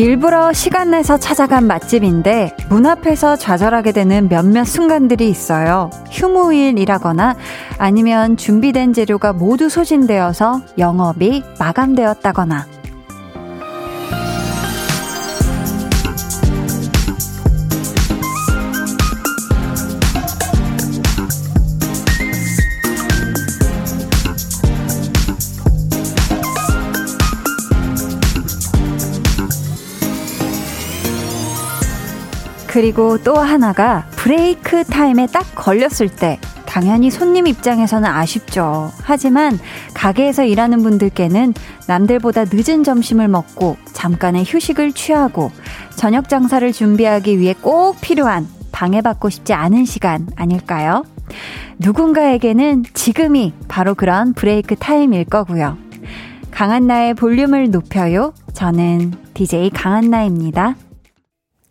일부러 시간 내서 찾아간 맛집인데 문 앞에서 좌절하게 되는 몇몇 순간들이 있어요. 휴무일이라거나 아니면 준비된 재료가 모두 소진되어서 영업이 마감되었다거나 그리고 또 하나가 break time에 딱 걸렸을 때 당연히 손님 입장에서는 아쉽죠. 하지만 가게에서 일하는 분들께는 남들보다 늦은 점심을 먹고 잠깐의 휴식을 취하고 저녁 장사를 준비하기 위해 꼭 필요한 방해받고 싶지 않은 시간 아닐까요? 누군가에게는 지금이 바로 그런 break time일 거고요. 강한나의 볼륨을 높여요. 저는 DJ 강한나입니다.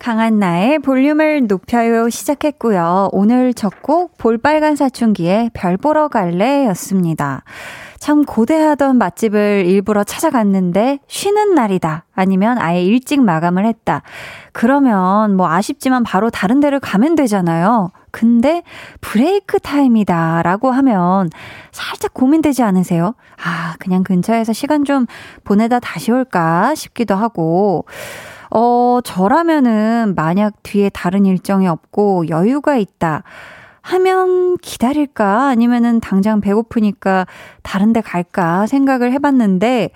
강한 나의 볼륨을 높여요 시작했고요. 오늘 첫 곡 볼빨간 사춘기의 별 보러 갈래 였습니다. 참 고대하던 맛집을 일부러 찾아갔는데 쉬는 날이다. 아니면 아예 일찍 마감을 했다. 그러면 뭐 아쉽지만 바로 다른 데를 가면 되잖아요. 근데 브레이크 타임이다 라고 하면 살짝 고민되지 않으세요? 아, 그냥 근처에서 시간 좀 보내다 다시 올까 싶기도 하고. 어, 저라면은 만약 뒤에 다른 일정이 없고 여유가 있다. 하면 기다릴까? 아니면은 당장 배고프니까 다른 데 갈까? 생각을 해봤는데,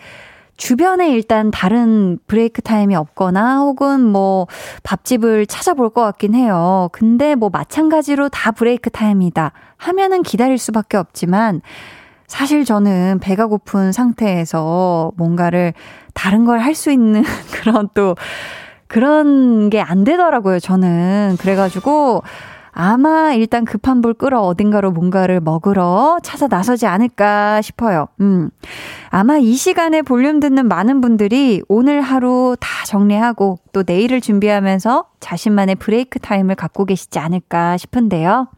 주변에 일단 다른 브레이크 타임이 없거나 혹은 뭐 밥집을 찾아볼 것 같긴 해요. 근데 뭐 마찬가지로 다 브레이크 타임이다 하면은 기다릴 수밖에 없지만 사실 저는 배가 고픈 상태에서 뭔가를 다른 걸 할 수 있는 그런 또 그런 게 안 되더라고요, 저는. 그래가지고 아마 일단 급한 불 끄러 어딘가로 뭔가를 먹으러 찾아 나서지 않을까 싶어요. 음. 아마 이 시간에 볼륨 듣는 많은 분들이 오늘 하루 다 정리하고 또 내일을 준비하면서 자신만의 break time을 갖고 계시지 않을까 싶은데요.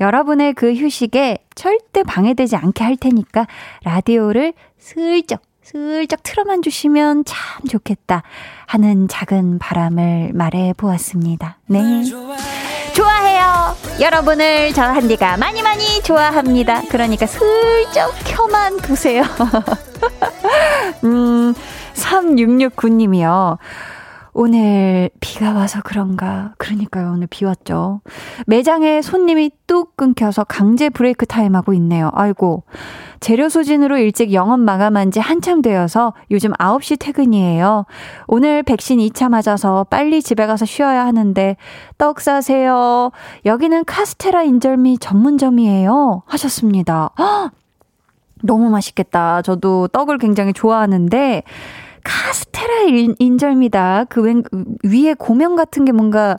여러분의 그 휴식에 절대 방해되지 않게 할 테니까 라디오를 슬쩍 슬쩍 틀어만 주시면 참 좋겠다 하는 작은 바람을 말해 보았습니다. 네. 좋아해요. 여러분을 저 한디가 많이 많이 좋아합니다. 그러니까 슬쩍 켜만 두세요. 음, 3669님이요. 오늘 비가 와서 그런가. 그러니까요, 오늘 비 왔죠. 매장에 손님이 뚝 끊겨서 강제 break time 하고 있네요. 아이고. 재료 소진으로 일찍 영업 마감한 지 한참 되어서 요즘 9시 퇴근이에요. 오늘 백신 2차 맞아서 빨리 집에 가서 쉬어야 하는데 떡 사세요. 여기는 카스테라 인절미 전문점이에요. 하셨습니다. 헉! 너무 맛있겠다. 저도 떡을 굉장히 좋아하는데 카스테라 인절미다 그 위, 위에 고명 같은 게 뭔가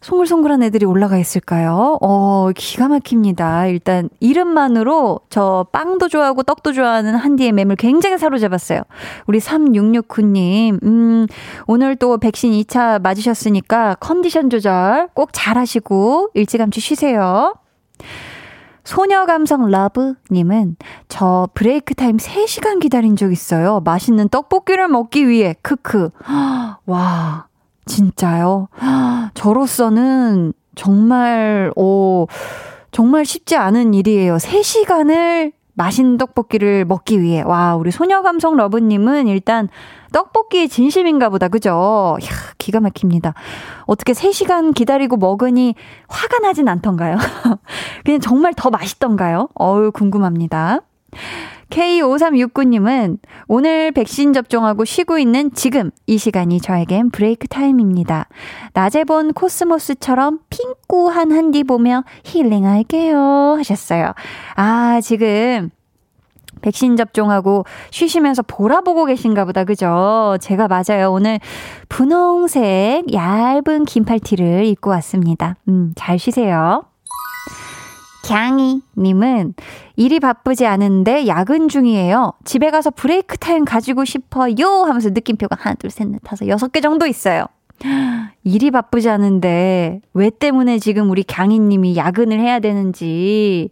송글송글한 애들이 올라가 있을까요? 어, 기가 막힙니다. 일단 이름만으로 저 빵도 좋아하고 떡도 좋아하는 한디의 맴을 굉장히 사로잡았어요. 우리 3669님, 음, 오늘 또 백신 2차 맞으셨으니까 컨디션 조절 꼭 잘 하시고 일찌감치 쉬세요. 소녀 감성 러브님은 저 break time 3시간 기다린 적 있어요. 맛있는 떡볶이를 먹기 위해. 크크. 와, 진짜요? 저로서는 정말, 오, 정말 쉽지 않은 일이에요. 3시간을 맛있는 떡볶이를 먹기 위해. 와, 우리 소녀 감성 러브님은 일단 떡볶이의 진심인가 보다. 그죠? 이야, 기가 막힙니다. 어떻게 3시간 기다리고 먹으니 화가 나진 않던가요? 그냥 정말 더 맛있던가요? 어우, 궁금합니다. K5369님은 오늘 백신 접종하고 쉬고 있는 지금 이 시간이 저에겐 브레이크 타임입니다. 낮에 본 코스모스처럼 핑크한 한디 보며 힐링할게요 하셨어요. 아, 지금 백신 접종하고 쉬시면서 보라 보고 계신가 보다. 그죠? 제가 맞아요. 오늘 분홍색 얇은 긴팔티를 입고 왔습니다. 음, 잘 쉬세요. 강희님은 일이 바쁘지 않은데 야근 중이에요. 집에 가서 break time 가지고 싶어요 하면서 느낌표가 하나, 둘, 셋, 넷, 다섯, 여섯 개 정도 있어요. 일이 바쁘지 않은데 왜 때문에 지금 우리 강희님이 야근을 해야 되는지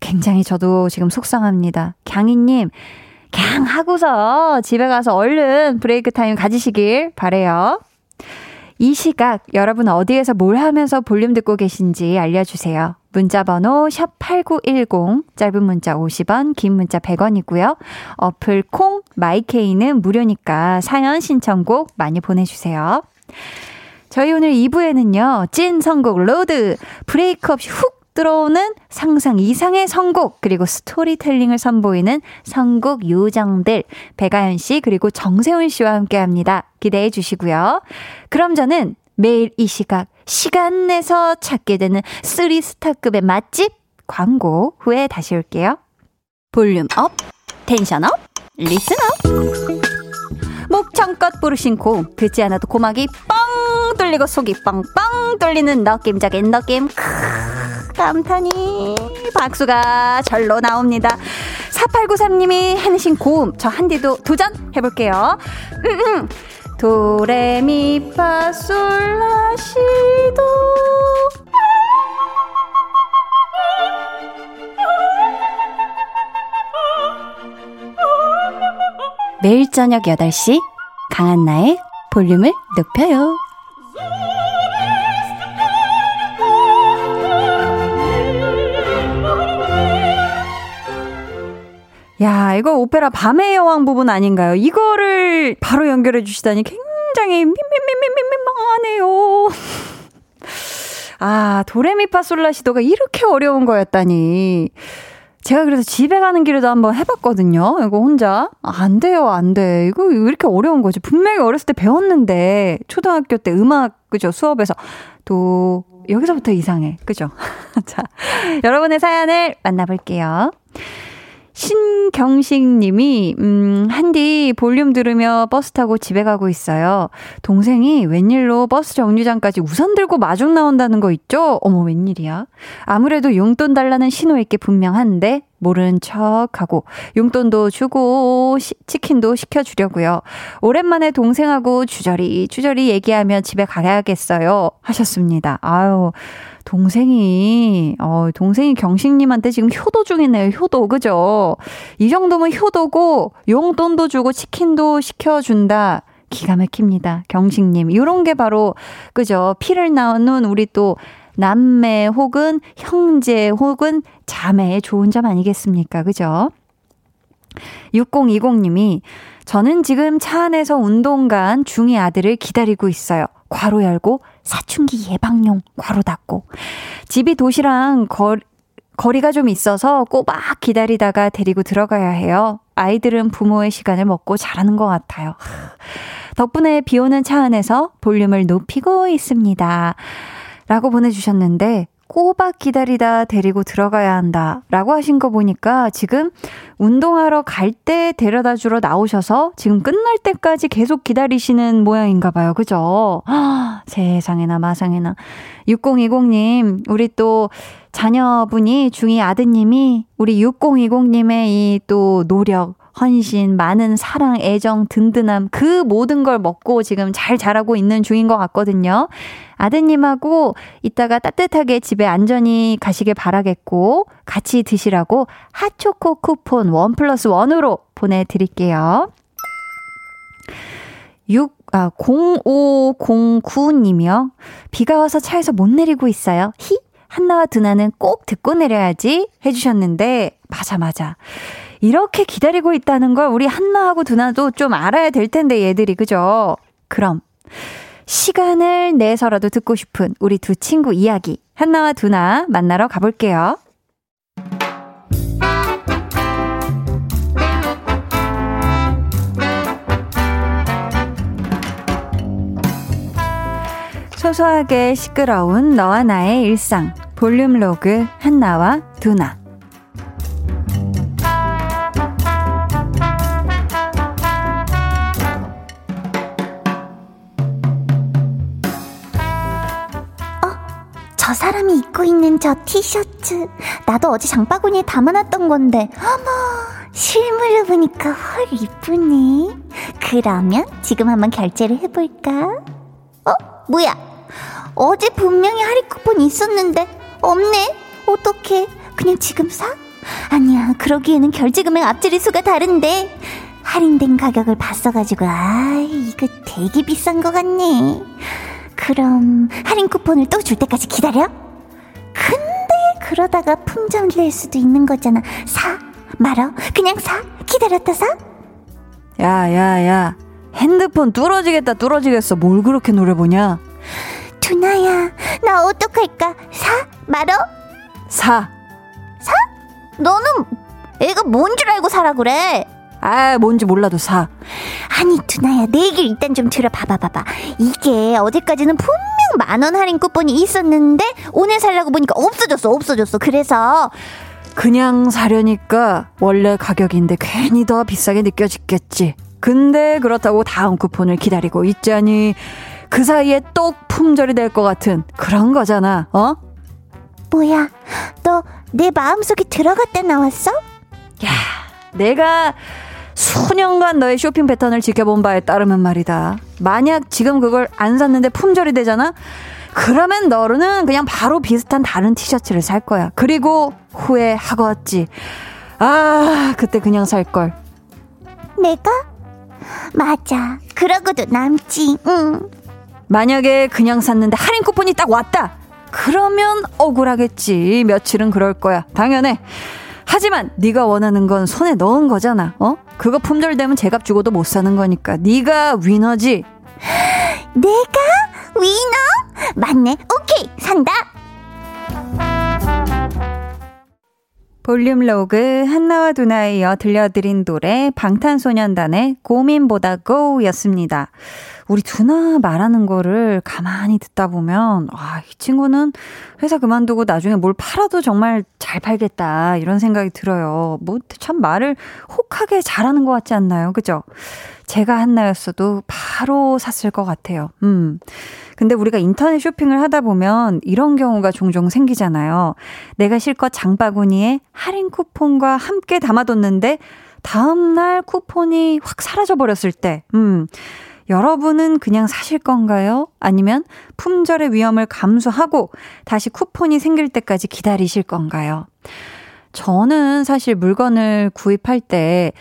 굉장히 저도 지금 속상합니다. 강희님, 강 하고서 집에 가서 얼른 break time 가지시길 바래요. 이 시각 여러분 어디에서 뭘 하면서 볼륨 듣고 계신지 알려주세요. 문자 번호 샵8910 짧은 문자 50원 긴 문자 100원이고요. 어플 콩 마이케이는 무료니까 사연 신청곡 많이 보내주세요. 저희 오늘 2부에는요. 찐 선곡 road 브레이크 없이 훅 들어오는 상상 이상의 선곡 그리고 스토리텔링을 선보이는 선곡 요정들 배가연 씨 그리고 정세훈 씨와 함께합니다. 기대해 주시고요. 그럼 저는 매일 이 시각 시간 내서 찾게 되는 three star급의 맛집 광고 후에 다시 올게요. volume up, tension up, listen up. 목청껏 부르신 고 듣지 않아도 고막이 뻥 뚫리고 속이 뻥뻥 뚫리는 느낌적인 느낌. 감탄이 박수가 절로 나옵니다. 4893님이 해내신 고음 저 한디도 도전해볼게요. 음, 음. 도레미파솔라시도 매일 저녁 8시 강한나의 볼륨을 높여요. 야, 이거 오페라 밤의 여왕 부분 아닌가요? 이거를 바로 연결해 주시다니 굉장히 민민민민민민하네요. 아, 도레미파솔라시도가 이렇게 어려운 거였다니. 제가 그래서 집에 가는 길에도 한번 해봤거든요. 이거 혼자. 안 돼요, 안 돼. 이거 왜 이렇게 어려운 거지? 분명히 어렸을 때 배웠는데, 초등학교 때 음악, 그죠? 수업에서. 또, 여기서부터 이상해. 그죠? 자, 여러분의 사연을 만나볼게요. 신경식 님이, 음, 한디 볼륨 들으며 버스 타고 집에 가고 있어요. 동생이 웬일로 버스 정류장까지 우산 들고 마중 나온다는 거 있죠? 어머, 웬일이야? 아무래도 용돈 달라는 신호일 게 분명한데, 모른 척 하고, 용돈도 주고, 시, 치킨도 시켜주려고요. 오랜만에 동생하고 주저리, 주저리 얘기하며 집에 가야겠어요. 하셨습니다. 아유. 동생이, 어, 동생이 경식님한테 지금 효도 중이네요. 효도, 그죠? 이 정도면 효도고, 용돈도 주고 치킨도 시켜준다. 기가 막힙니다. 경식님. 요런 게 바로, 그죠? 피를 나눈 우리 또 남매 혹은 형제 혹은 자매의 좋은 점 아니겠습니까? 그죠? 6020님이 저는 지금 차 안에서 운동 간 중2 아들을 기다리고 있어요. 괄호 열고 사춘기 예방용 괄호 닫고 집이 도시랑 거, 거리가 좀 있어서 꼬박 기다리다가 데리고 들어가야 해요. 아이들은 부모의 시간을 먹고 자라는 것 같아요. 덕분에 비 오는 차 안에서 볼륨을 높이고 있습니다. 라고 보내주셨는데, 꼬박 기다리다 데리고 들어가야 한다. 라고 하신 거 보니까 지금 운동하러 갈 때 데려다 주러 나오셔서 지금 끝날 때까지 계속 기다리시는 모양인가 봐요. 그죠? 아, 세상에나 마상에나. 6020님, 우리 또 자녀분이 중이 아드님이 우리 6020님의 이 또 노력, 헌신, 많은 사랑, 애정, 든든함, 그 모든 걸 먹고 지금 잘 자라고 있는 중인 것 같거든요. 아드님하고 이따가 따뜻하게 집에 안전히 가시길 바라겠고, 같이 드시라고 핫초코 쿠폰 원 플러스 원으로 보내드릴게요. 6, 아, 0509님이요. 비가 와서 차에서 못 내리고 있어요. 히? 한나와 두나는 꼭 듣고 내려야지 해주셨는데, 맞아, 맞아. 이렇게 기다리고 있다는 걸 우리 한나하고 두나도 좀 알아야 될 텐데, 얘들이, 그죠? 그럼, 시간을 내서라도 듣고 싶은 우리 두 친구 이야기, 한나와 두나 만나러 가볼게요. 소소하게 시끄러운 너와 나의 일상 볼륨 로그 한나와 두나 저 사람이 입고 있는 저 티셔츠. 나도 어제 장바구니에 담아놨던 건데. 어머, 실물로 보니까 헐 이쁘네. 그러면 지금 한번 결제를 해볼까? 어? 뭐야? 어제 분명히 할인 쿠폰 있었는데 없네. 어떡해? 그냥 지금 사? 아니야, 그러기에는 결제 금액 앞자리 수가 다른데. 할인된 가격을 봤어가지고, 아, 이거 되게 비싼 것 같네. 그럼, 할인 쿠폰을 또 줄 때까지 기다려? 근데, 그러다가 품절 될 수도 있는 거잖아. 사? 말어? 그냥 사? 기다렸다 사? 야, 야, 야. 핸드폰 뚫어지겠다, 뚫어지겠어. 뭘 그렇게 노래 보냐? 두나야, 나 어떡할까? 사? 말어? 사. 사? 너는 애가 뭔 줄 알고 사라 그래? 아, 뭔지 몰라도 사. 아니, 두나야, 내 얘기를 일단 좀 들어봐봐, 봐봐. 이게 어제까지는 분명 만원 할인 쿠폰이 있었는데, 오늘 살라고 보니까 없어졌어, 없어졌어. 그래서. 그냥 사려니까 원래 가격인데 괜히 더 비싸게 느껴지겠지. 근데 그렇다고 다음 쿠폰을 기다리고 있자니, 그 사이에 또 품절이 될 것 같은 그런 거잖아, 어? 뭐야, 너 내 마음속에 들어갔다 나왔어? 야, 내가 수년간 너의 쇼핑 패턴을 지켜본 바에 따르면 말이다. 만약 지금 그걸 안 샀는데 품절이 되잖아? 그러면 너는 그냥 바로 비슷한 다른 티셔츠를 살 거야. 그리고 후회하겠지. 아, 그때 그냥 살 걸. 내가? 맞아. 그러고도 남지. 응. 만약에 그냥 샀는데 할인 쿠폰이 딱 왔다. 그러면 억울하겠지. 며칠은 그럴 거야. 당연해. 하지만 네가 원하는 건 손에 넣은 거잖아. 어? 그거 품절되면 제값 주고도 못 사는 거니까 네가 위너지. 내가 위너? 맞네. 오케이. 산다. 볼륨 로그 한나와 두나에 이어 들려드린 노래 방탄소년단의 고민보다 고였습니다. 우리 두나 말하는 거를 가만히 듣다 보면, 아, 이 친구는 회사 그만두고 나중에 뭘 팔아도 정말 잘 팔겠다. 이런 생각이 들어요. 뭐, 참 말을 혹하게 잘하는 것 같지 않나요? 그죠? 제가 한나였어도 바로 샀을 것 같아요. 음. 근데 우리가 인터넷 쇼핑을 하다 보면 이런 경우가 종종 생기잖아요. 내가 실컷 장바구니에 할인 쿠폰과 함께 담아뒀는데 다음날 쿠폰이 확 사라져버렸을 때, 음. 여러분은 그냥 사실 건가요? 아니면 품절의 위험을 감수하고 다시 쿠폰이 생길 때까지 기다리실 건가요? 저는 사실 물건을 구입할 때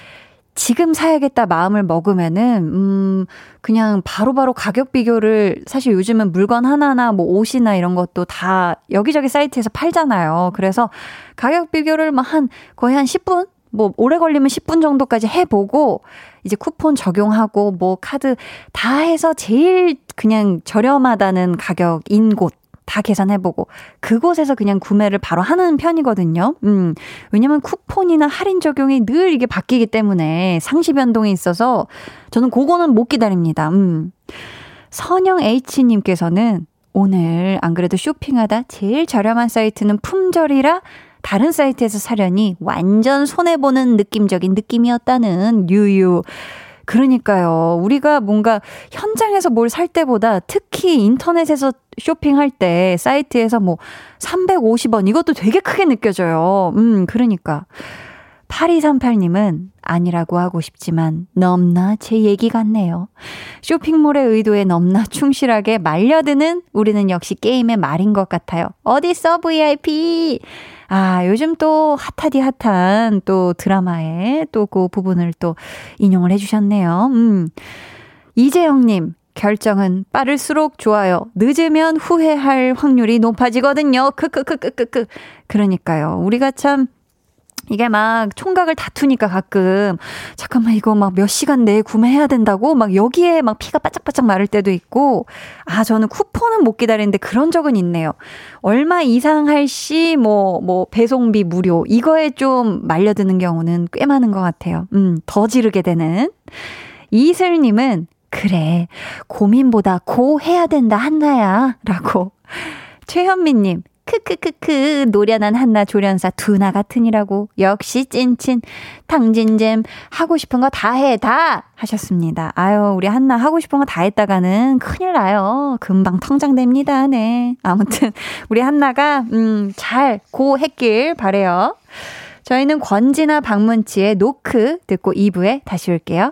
지금 사야겠다 마음을 먹으면은, 음, 그냥 바로바로 바로 가격 비교를 사실 요즘은 물건 하나나 뭐 옷이나 이런 것도 다 여기저기 사이트에서 팔잖아요. 그래서 가격 비교를 뭐 한, 거의 한 10분? 뭐 오래 걸리면 10분 정도까지 해보고 이제 쿠폰 적용하고 뭐 카드 다 해서 제일 그냥 저렴하다는 가격인 곳 다 계산해보고 그곳에서 그냥 구매를 바로 하는 편이거든요. 음, 왜냐면 쿠폰이나 할인 적용이 늘 이게 바뀌기 때문에 상시 변동이 있어서 저는 그거는 못 기다립니다. 음. 선영 H님께서는 오늘 안 그래도 쇼핑하다 제일 저렴한 사이트는 품절이라 다른 사이트에서 사려니 완전 손해보는 느낌적인 느낌이었다는 유유. 그러니까요. 우리가 뭔가 현장에서 뭘 살 때보다 특히 인터넷에서 쇼핑할 때 사이트에서 뭐 350원 이것도 되게 크게 느껴져요. 음, 그러니까. 8238님은 아니라고 하고 싶지만 넘나 제 얘기 같네요. 쇼핑몰의 의도에 넘나 충실하게 말려드는 우리는 역시 게임의 말인 것 같아요. 어디서 VIP? 아, 요즘 또 핫하디 핫한 또 드라마에 또 그 부분을 또 인용을 해주셨네요. 음. 이재영님, 결정은 빠를수록 좋아요. 늦으면 후회할 확률이 높아지거든요. 크크크크크크. 그러니까요. 우리가 참 이게 막 총각을 다투니까 가끔 잠깐만 이거 막 몇 시간 내에 구매해야 된다고 막 여기에 막 피가 바짝바짝 마를 때도 있고 아 저는 쿠폰은 못 기다리는데 그런 적은 있네요. 얼마 이상 할 시 뭐뭐 뭐 배송비 무료 이거에 좀 말려드는 경우는 꽤 많은 것 같아요. 음, 더 지르게 되는 이슬 님은 그래. 고민보다 고 해야 된다 한나야라고 최현미 님 크크크크 노련한 한나 조련사 두나 같으니라고 역시 찐친 탕진잼 하고 싶은 거 다 해 다 하셨습니다. 아유 우리 한나 하고 싶은 거 다 했다가는 큰일 나요. 금방 텅장됩니다. 네 아무튼 우리 한나가 음잘 고했길 바래요. 저희는 권지나 박문치의 노크 듣고 2부에 다시 올게요.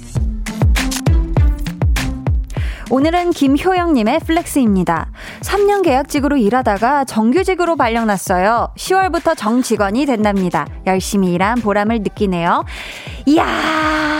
오늘은 김효영님의 flex입니다. 3년 계약직으로 일하다가 정규직으로 발령났어요. 10월부터 정직원이 된답니다. 열심히 일한 보람을 느끼네요. 이야,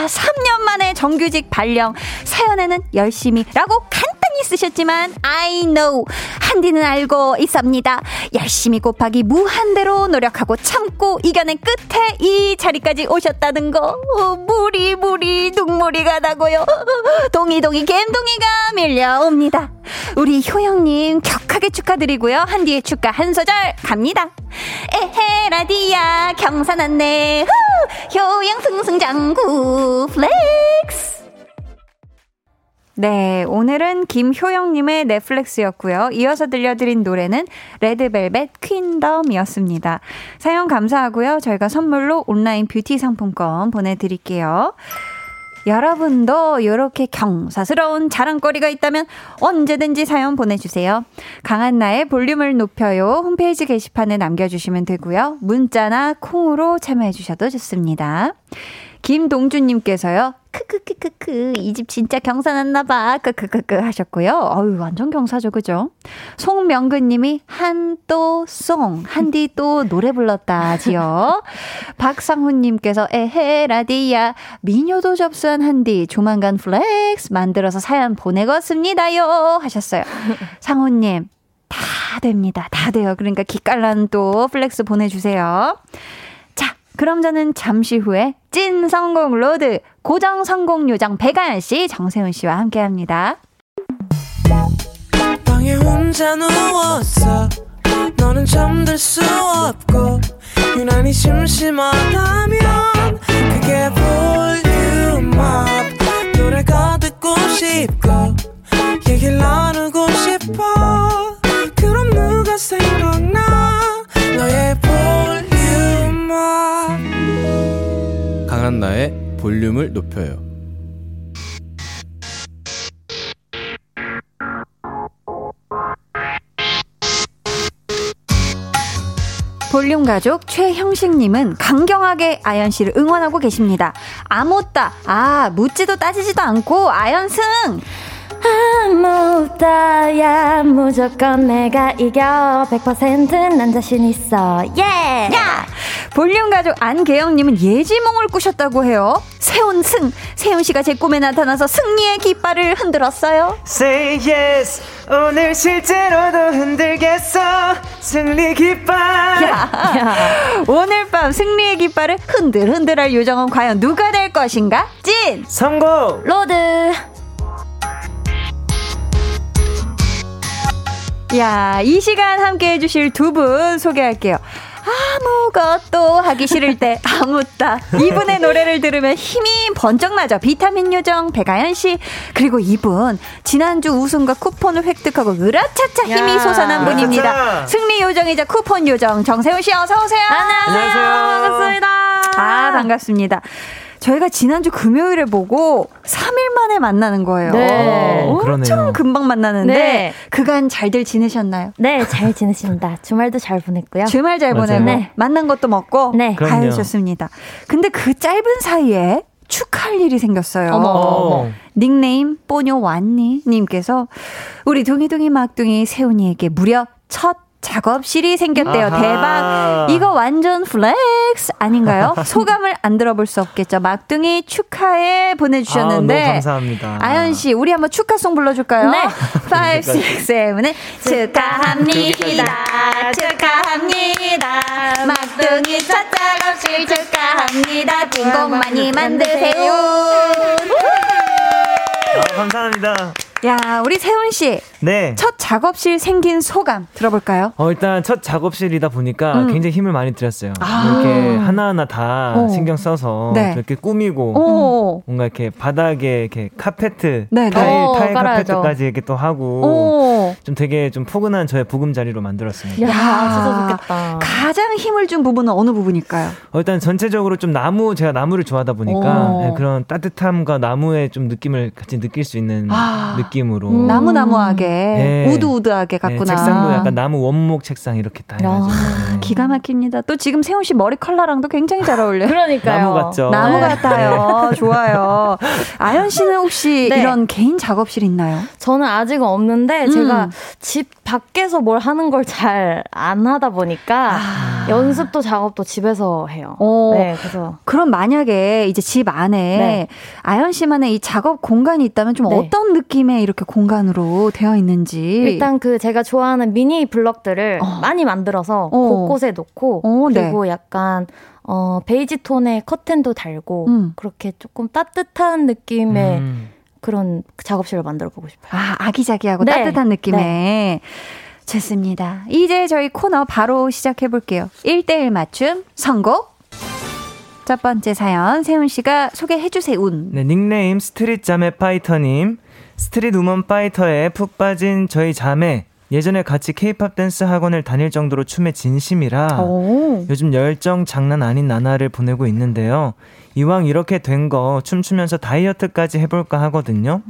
3년 만에 정규직 발령. 사연에는 열심히 라고 간 단히 쓰셨지만, I know. 한디는 알고 있습니다. 열심히 곱하기 무한대로 노력하고 참고 이겨낸 끝에 이 자리까지 오셨다는 거. 어, 무리, 무리, 눈물이가 나고요. 동이동이 갬동이가 밀려옵니다. 우리 효영님 격하게 축하드리고요. 한디의 축하 한 소절 갑니다. 에헤 라디야 경사났네 후! 효영 승승장구 flex 네, 오늘은 김효영님의 네, flex였고요. 이어서 들려드린 노래는 Red Velvet Queendom이었습니다. 사연 감사하고요. 저희가 선물로 온라인 뷰티 상품권 보내드릴게요. 여러분도 이렇게 경사스러운 자랑거리가 있다면 언제든지 사연 보내주세요. 강한나의 볼륨을 높여요. 홈페이지 게시판에 남겨주시면 되고요. 문자나 콩으로 참여해주셔도 좋습니다. 김동준님께서요. 크크크크크 이 집 진짜 경사 났나봐 크크크크 하셨고요. 어유 완전 경사죠 그죠? 송명근님이 한또송 한디 또 노래 불렀다지요. 박상훈님께서 에헤 라디야 미녀도 접수한 한디 조만간 flex 만들어서 사연 보내겠습니다요 하셨어요. 상훈님 다 됩니다. 다 돼요. 그러니까 기깔난 또 flex 보내주세요. 그럼 저는 잠시 후에 찐 선곡 road 고정 선곡 요정 백아연 씨, 정세운 씨와 함께 합니다. 강한나의 볼륨을 높여요. 볼륨 가족 최형식님은 강경하게 아연 씨를 응원하고 계십니다. 아무따, 아, 묻지도 따지지도 않고 아연 승! 아무따야 무조건 내가 이겨 100%난 자신 있어 yeah! Yeah! 야! 볼륨 가족 안계영님은 예지몽을 꾸셨다고 해요. 세운 승 세운 씨가 제 꿈에 나타나서 승리의 깃발을 흔들었어요. Say yes 오늘 실제로도 흔들겠어 승리 깃발. 야, 야. 오늘 밤 승리의 깃발을 흔들흔들할 요정은 과연 누가 될 것인가? 찐 선곡 road. 야, 이 시간 함께 해주실 두 분 소개할게요. 아무것도 하기 싫을 때 아무따 이분의 노래를 들으면 힘이 번쩍 나죠. 비타민 요정 배가연 씨 그리고 이분 지난주 우승과 쿠폰을 획득하고 으라차차 힘이 솟아난 분입니다. 승리 요정이자 쿠폰 요정 정세훈 씨 어서 오세요. 안녕하세요. 반갑습니다. 아 반갑습니다. 저희가 지난주 금요일에 보고 3일 만에 만나는 거예요. 네. 엄청 그러네요. 금방 만나는데 네. 그간 잘들 지내셨나요? 네, 잘 지냈습니다. 주말도 잘 보냈고요. 주말 잘. 보내고 네. 만난 것도 먹고 네. 가해주셨습니다. 근데 그 짧은 사이에 축하할 일이 생겼어요. 어머, 어머. 닉네임 뽀뇨 왔니? 님께서 우리 동이동이 막둥이 세운이에게 무려 첫 작업실이 생겼대요. 아하. 대박. 이거 완전 flex 아닌가요? 소감을 안 들어볼 수 없겠죠. 막둥이 축하해 보내주셨는데. 아, 너무 감사합니다. 아연 씨, 우리 한번 축하송 불러줄까요? 네. 5, 6, 7에 축하합니다. 축하합니다. 막둥이 첫 작업실 축하합니다. 빈곡 많이 만드세요. 아, 감사합니다. 야, 우리 세훈 씨, 네. 첫 작업실 생긴 소감 들어볼까요? 어, 일단 첫 작업실이다 보니까 음. 굉장히 힘을 많이 들였어요. 아. 이렇게 하나하나 다 어. 신경 써서 네. 이렇게 꾸미고 오. 뭔가 이렇게 바닥에 이렇게 카페트, 네, 네. 타일, 어, 타일. 카페트까지 이렇게 또 하고 오. 좀 되게 좀 포근한 저의 보금자리로 만들었습니다. 야, 야. 진짜 좋겠다. 가장 힘을 준 부분은 어느 부분일까요? 어, 일단 전체적으로 좀 나무 제가 나무를 좋아하다 보니까 오. 네, 그런 따뜻함과 나무의 좀 느낌을 같이 느낄 수 있는 아. 느낌으로 음. 나무나무하게, 네. 우드우드하게 네, 갔구나. 책상도 약간 나무 원목 책상 이렇게 다 해가지고 네. 기가 막힙니다. 또 지금 세훈 씨 머리 컬러랑도 굉장히 잘 어울려요. 그러니까요. 나무 같죠? 나무 네. 같아요. 좋아요. 아연 씨는 혹시 네. 이런 개인 작업실 있나요? 저는 아직은 없는데 음. 제가 집 밖에서 뭘 하는 걸 잘 안 하다 보니까 아. 연습도 작업도 집에서 해요. 어. 네, 그래서 그럼 만약에 이제 집 안에 네. 아연 씨만의 이 작업 공간이 있다면 좀 네. 어떤 느낌의 이렇게 공간으로 되어 있 는지. 일단 그 제가 좋아하는 미니 블럭들을 어. 많이 만들어서 어. 곳곳에 놓고 어, 네. 그리고 약간 어 베이지 톤의 커튼도 달고 음. 그렇게 조금 따뜻한 느낌의 음. 그런 작업실을 만들어 보고 싶어요. 아, 아기자기하고 네. 따뜻한 느낌의. 좋습니다. 이제 저희 코너 바로 시작해 볼게요. 1대1 맞춤 선곡. 첫 번째 사연 세운 씨가 소개해 주세요. 네, 닉네임 street 자매 fighter님. Street Woman Fighter에 푹 빠진 저희 자매. 예전에 같이 케이팝 댄스 학원을 다닐 정도로 춤에 진심이라 오. 요즘 열정 장난 아닌 나날을 보내고 있는데요. 이왕 이렇게 된 거 춤추면서 다이어트까지 해볼까 하거든요.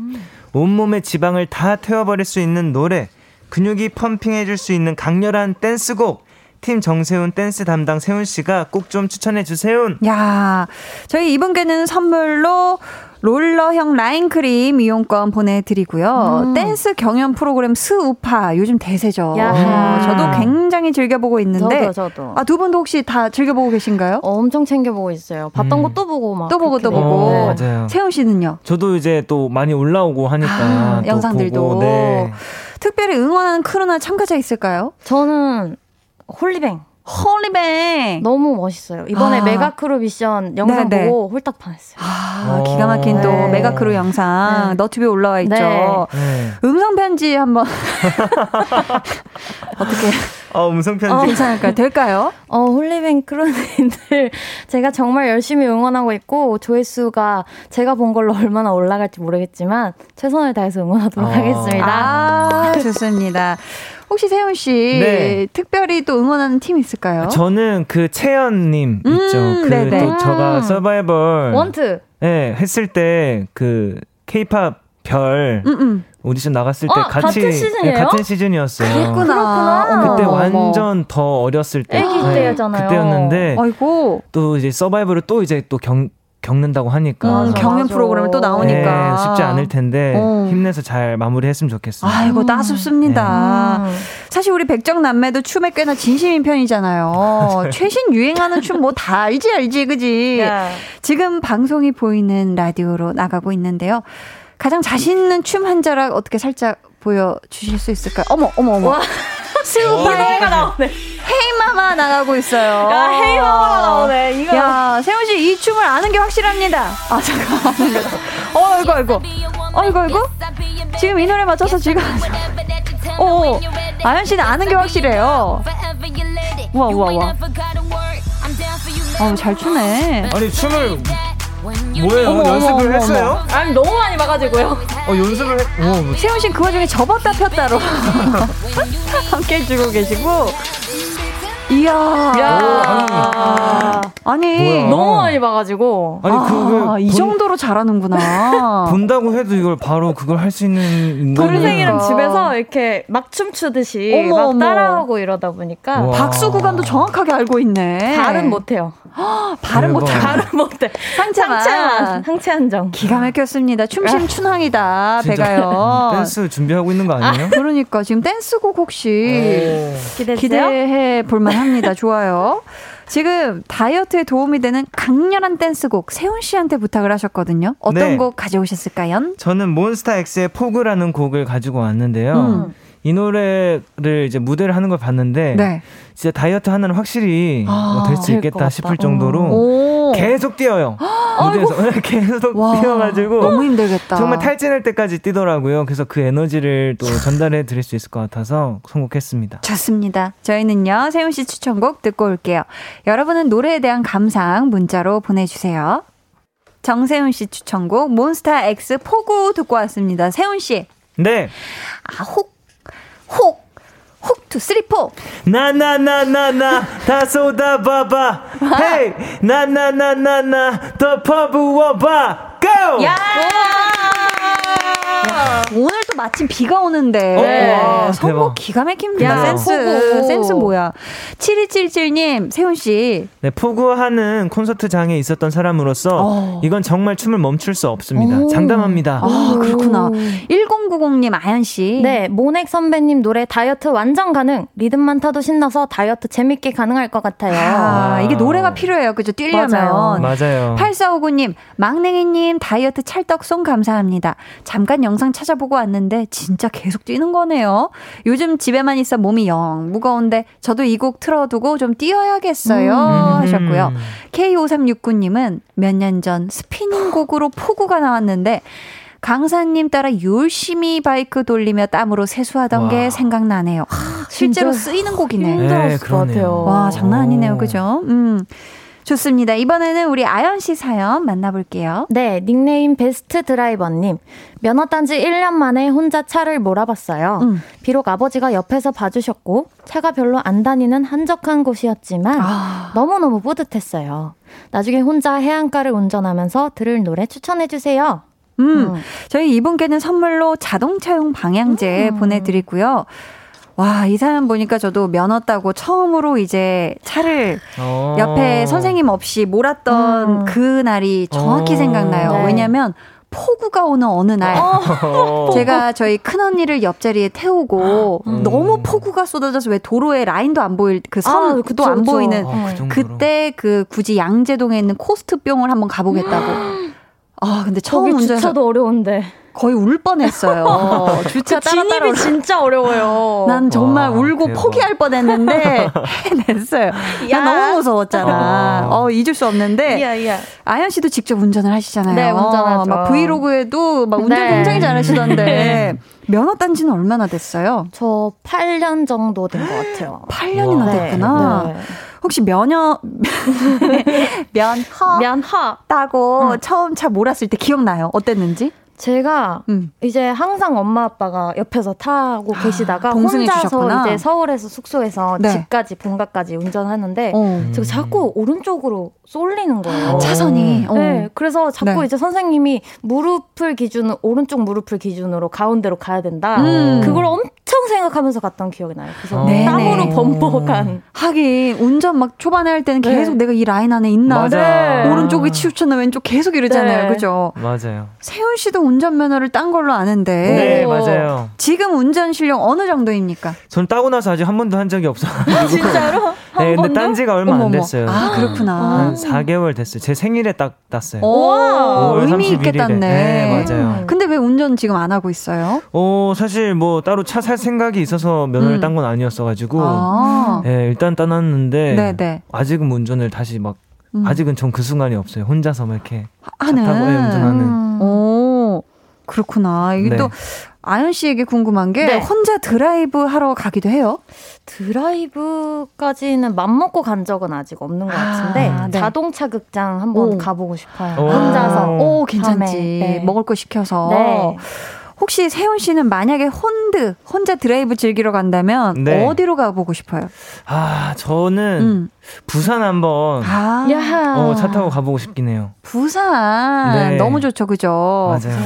온몸의 지방을 다 태워버릴 수 있는 노래, 근육이 pumping해줄 수 있는 강렬한 댄스곡, 팀 정세운 댄스 담당 세운 씨가 꼭 좀 추천해 주세요. 야, 저희 이분께는 선물로 롤러형 라인 크림 이용권 보내드리고요. 음. 댄스 경연 프로그램 스우파 요즘 대세죠. 야하. 어, 저도 굉장히 즐겨보고 있는데. 저도 저도 아, 두 분도 혹시 다 즐겨보고 계신가요? 어, 엄청 챙겨보고 있어요. 봤던 음. 거 또 보고 막 또 보고 또 보고. 돼요. 어, 맞아요. 세운 씨는요? 저도 이제 또 많이 올라오고 하니까 아, 또 영상들도. 보고, 네. 특별히 응원하는 crew나 참가자 있을까요? 저는 HolyBang HolyBang. 너무 멋있어요. 이번에 아. mega crew mission 영상 네네. 보고 홀딱 반했어요. 아, 기가 막힌 또 네. mega crew 영상 네. 너튜브에 올라와 있죠. 네. 네. 음성 편지 한번 어떻게 어, 음성 편지. 어. 괜찮을까요? 될까요? 어, HolyBang crew님들 제가 정말 열심히 응원하고 있고 조회수가 제가 본 걸로 얼마나 올라갈지 모르겠지만 최선을 다해서 응원하도록 어. 하겠습니다. 아, 좋습니다. 혹시 세훈 씨 네. 특별히 또 응원하는 팀 있을까요? 저는 그 채연님 음, 있죠. 그 네네. 또 제가 음. 서바이벌 원트. 네, 했을 때 그 케이팝 별 음, 음. 오디션 나갔을 때 어, 같이 같은 시즌이에요? 네, 같은 시즌이었어요. 그렇구나. 어머, 그때. 완전 더 어렸을 때 애기 네, 때였잖아요. 그때였는데 아이고. 또 이제 서바이벌을 또 이제 또 겪, 겪는다고 하니까 음, 경연 맞아. 프로그램을 또 나오니까 네, 쉽지 않을 텐데 어. 힘내서 잘 마무리했으면 좋겠어요. 아이고 따숩습니다. 음. 사실 우리 백정 남매도 춤에 꽤나 진심인 편이잖아요. 최신 유행하는 춤 뭐 다 알지 알지 그지. 네. 지금 방송이 보이는 라디오로 나가고 있는데요. 가장 자신 있는 춤 한 자락 어떻게 살짝 보여주실 수 있을까요? 어머 어머 어머. 스우파의 노래가 나오네. 헤이마마 나가고 있어요. 야, 헤이마마가 나오네. 이거. 야, 세훈 씨 이 춤을 아는 게 확실합니다. 아, 잠깐만. 어, 이거, 이거. 어, 이거, 이거? 지금 이 노래 맞춰서 지금. 오, 오. 아연 씨는 아는 게 확실해요. 우와, 우와, 우와. 어, 잘 추네. 아니 춤을 뭐예요? 어머, 연습을 어머, 어머, 했어요? 아니, 너무 많이 봐가지고요. 어 연습을 했. 어, 세훈 씨는 그 와중에 접었다 폈다로 함께 해주고 계시고. 이야. 야. 아니. 뭐야. 너무 많이 봐가지고. 아니 아, 이 본- 정도로 잘하는구나. 본다고 해도 이걸 바로 그걸 할 수 있는 동생이랑 그러니까. 집에서 이렇게 막 춤추듯이 어머, 막 어머. 따라하고 이러다 보니까 우와. 박수 구간도 정확하게 알고 있네. 발은 못해요. 대박. 못해. 발은 못해. 상쾌한 상체 맛. 상체 안정. 기가 막혔습니다. 춤심 춘항이다. 배가요. 댄스 준비하고 있는 거 아니에요? 아, 그러니까 지금 댄스곡 혹시 기대해 볼만 합니다. 좋아요. 지금 다이어트에 도움이 되는 강렬한 댄스곡 세운 씨한테 부탁을 하셨거든요. 어떤 네. 곡 가져오셨을까요? 저는 MONSTA X의 폭우라는 곡을 가지고 왔는데요. 음. 이 노래를 이제 무대를 하는 걸 봤는데 네. 진짜 다이어트 하나는 확실히 아, 뭐 될수 있겠다 싶을 정도로 오. 계속 뛰어요. 무대에서 계속 와, 뛰어가지고 너무 힘들겠다. 정말 탈진할 때까지 뛰더라고요. 그래서 그 에너지를 또 전달해 드릴 수 있을 것 같아서 선곡했습니다. 좋습니다. 저희는요 세운 씨 추천곡 듣고 올게요. 여러분은 노래에 대한 감상 문자로 보내주세요. 정세운 씨 추천곡 MONSTA X 폭우 듣고 왔습니다. 세운 씨. 네. 아, 혹 혹, 혹, two, three, four. 나, 나, 나, 나, 나, 다 쏟아봐봐. hey, 나, 나, 나, 나, 나, 더 퍼부어봐. go! 야! 오늘 또 마침 비가 오는데 네. 선곡 기가 막힙니다. 센스. 포구. 센스 뭐야. 7277님, 세훈 씨. 네, 포구하는 콘서트장에 있었던 사람으로서 어. 이건 정말 춤을 멈출 수 없습니다. 오. 장담합니다. 아, 그렇구나. 1090님, 아연 씨. 네, 모넥 선배님 노래 다이어트 완전 가능. 리듬만 타도 신나서 다이어트 재밌게 가능할 것 같아요. 아, 이게 노래가 필요해요. 그죠? 뛰려면. 맞아요. 맞아요. 8459님, 막냉이님 다이어트 찰떡송 감사합니다. 잠깐 영상 찾아보고 왔는데 진짜 계속 뛰는 거네요. 요즘 집에만 있어 몸이 영 무거운데 저도 이 곡 틀어두고 좀 뛰어야겠어요. 음. 하셨고요. K5369님은 몇 년 전 스피닝 곡으로 폭우가 나왔는데 강사님 따라 열심히 바이크 돌리며 땀으로 세수하던 와. 게 생각나네요. 하, 실제로 쓰이는 곡이네. 힘들었을 네, 것 같아요. 와, 장난 아니네요. 그죠? 음. 좋습니다. 이번에는 우리 아연 씨 사연 만나볼게요. 네, 닉네임 베스트 드라이버님. 면허 딴지 1년 만에 혼자 차를 몰아봤어요. 음. 비록 아버지가 옆에서 봐주셨고, 차가 별로 안 다니는 한적한 곳이었지만, 아. 너무너무 뿌듯했어요. 나중에 혼자 해안가를 운전하면서 들을 노래 추천해주세요. 음, 음. 저희 이분께는 선물로 자동차용 방향제 음. 보내드리고요. 와, 이 사연 보니까 저도 면허 따고 처음으로 이제 차를 어. 옆에 선생님 없이 몰았던 음. 그 날이 정확히 어. 생각나요. 네. 왜냐면 폭우가 오는 어느 날 어. 제가 저희 큰 언니를 옆자리에 태우고 음. 너무 폭우가 쏟아져서 왜 도로에 라인도 안 보일 그 선도 아, 안 보이는 어, 그 그때 그 굳이 양재동에 있는 코스트병을 한번 가보겠다고 아 근데 처음 운전해서 주차도 어려운데 거의 울 뻔했어요. 주차 그 따라 진입이 진짜 어려워요. 난 정말 와, 울고 대박. 포기할 뻔했는데 해냈어요. 난 너무 무서웠잖아. 어, 잊을 수 없는데. 야, 야. 아연 씨도 직접 운전을 하시잖아요. 네, 운전하죠. 막 브이로그에도 막 운전 네. 굉장히 잘하시던데. 네. 면허 딴 지는 얼마나 됐어요? 저 8년 정도 된 것 같아요. 8년이나 와. 됐구나. 네. 혹시 면허 면허 면허 따고 응. 처음 차 몰았을 때 기억나요? 어땠는지? 제가 음. 이제 항상 엄마 아빠가 옆에서 타고 아, 계시다가 혼자서 주셨구나. 이제 서울에서 숙소에서 네. 집까지 본가까지 운전하는데 어. 제가 자꾸 오른쪽으로 쏠리는 거예요. 차선이. 어. 네. 그래서 자꾸 네. 이제 선생님이 무릎을 기준 오른쪽 무릎을 기준으로 가운데로 가야 된다. 음. 그걸 엄청 생각하면서 갔던 기억이 나요. 그래서 네. 땀으로 범벅한. 하긴 운전 막 초반에 할 때는 네. 계속 내가 이 라인 안에 있나. 맞아. 오른쪽에 치우쳤나 왼쪽 계속 이러잖아요. 네. 그죠? 맞아요. 세훈 씨도 운전 면허를 딴 걸로 아는데. 네, 맞아요. 지금 운전 실력 어느 정도입니까? 전 따고 나서 아직 한 번도 한 적이 없어요. 진짜로? 네, 근데 딴 지가 얼마 어머머. 안 됐어요. 아, 그렇구나. 한 4개월 됐어요. 제 생일에 딱 땄어요. 오, 의미 있게 땄네. 네, 맞아요. 근데 왜 운전 지금 안 하고 있어요? 어, 사실 뭐 따로 차 살 생각이 있어서 면허를 음. 딴건 아니었어가지고. 아. 네, 일단 따놨는데. 네네. 네. 아직은 운전을 다시 막 음. 아직은 전 그 순간이 없어요. 혼자서 막 이렇게 하는. 차 타고 운전하는. 음. 오. 그렇구나. 이게 네. 또 아연 씨에게 궁금한 게 네. 혼자 드라이브 하러 가기도 해요? 드라이브까지는 맘먹고 간 적은 아직 없는 것 같은데 아, 네. 자동차 극장 한번 오. 가보고 싶어요. 오. 혼자서. 오, 괜찮지. 네. 먹을 거 시켜서. 네. 혹시 세운 씨는 만약에 혼드 혼자 드라이브 즐기러 간다면 네. 어디로 가보고 싶어요? 아 저는 음. 부산 한번 아. 어, 차 타고 가보고 싶긴 해요. 부산 네. 너무 좋죠, 그죠? 맞아요.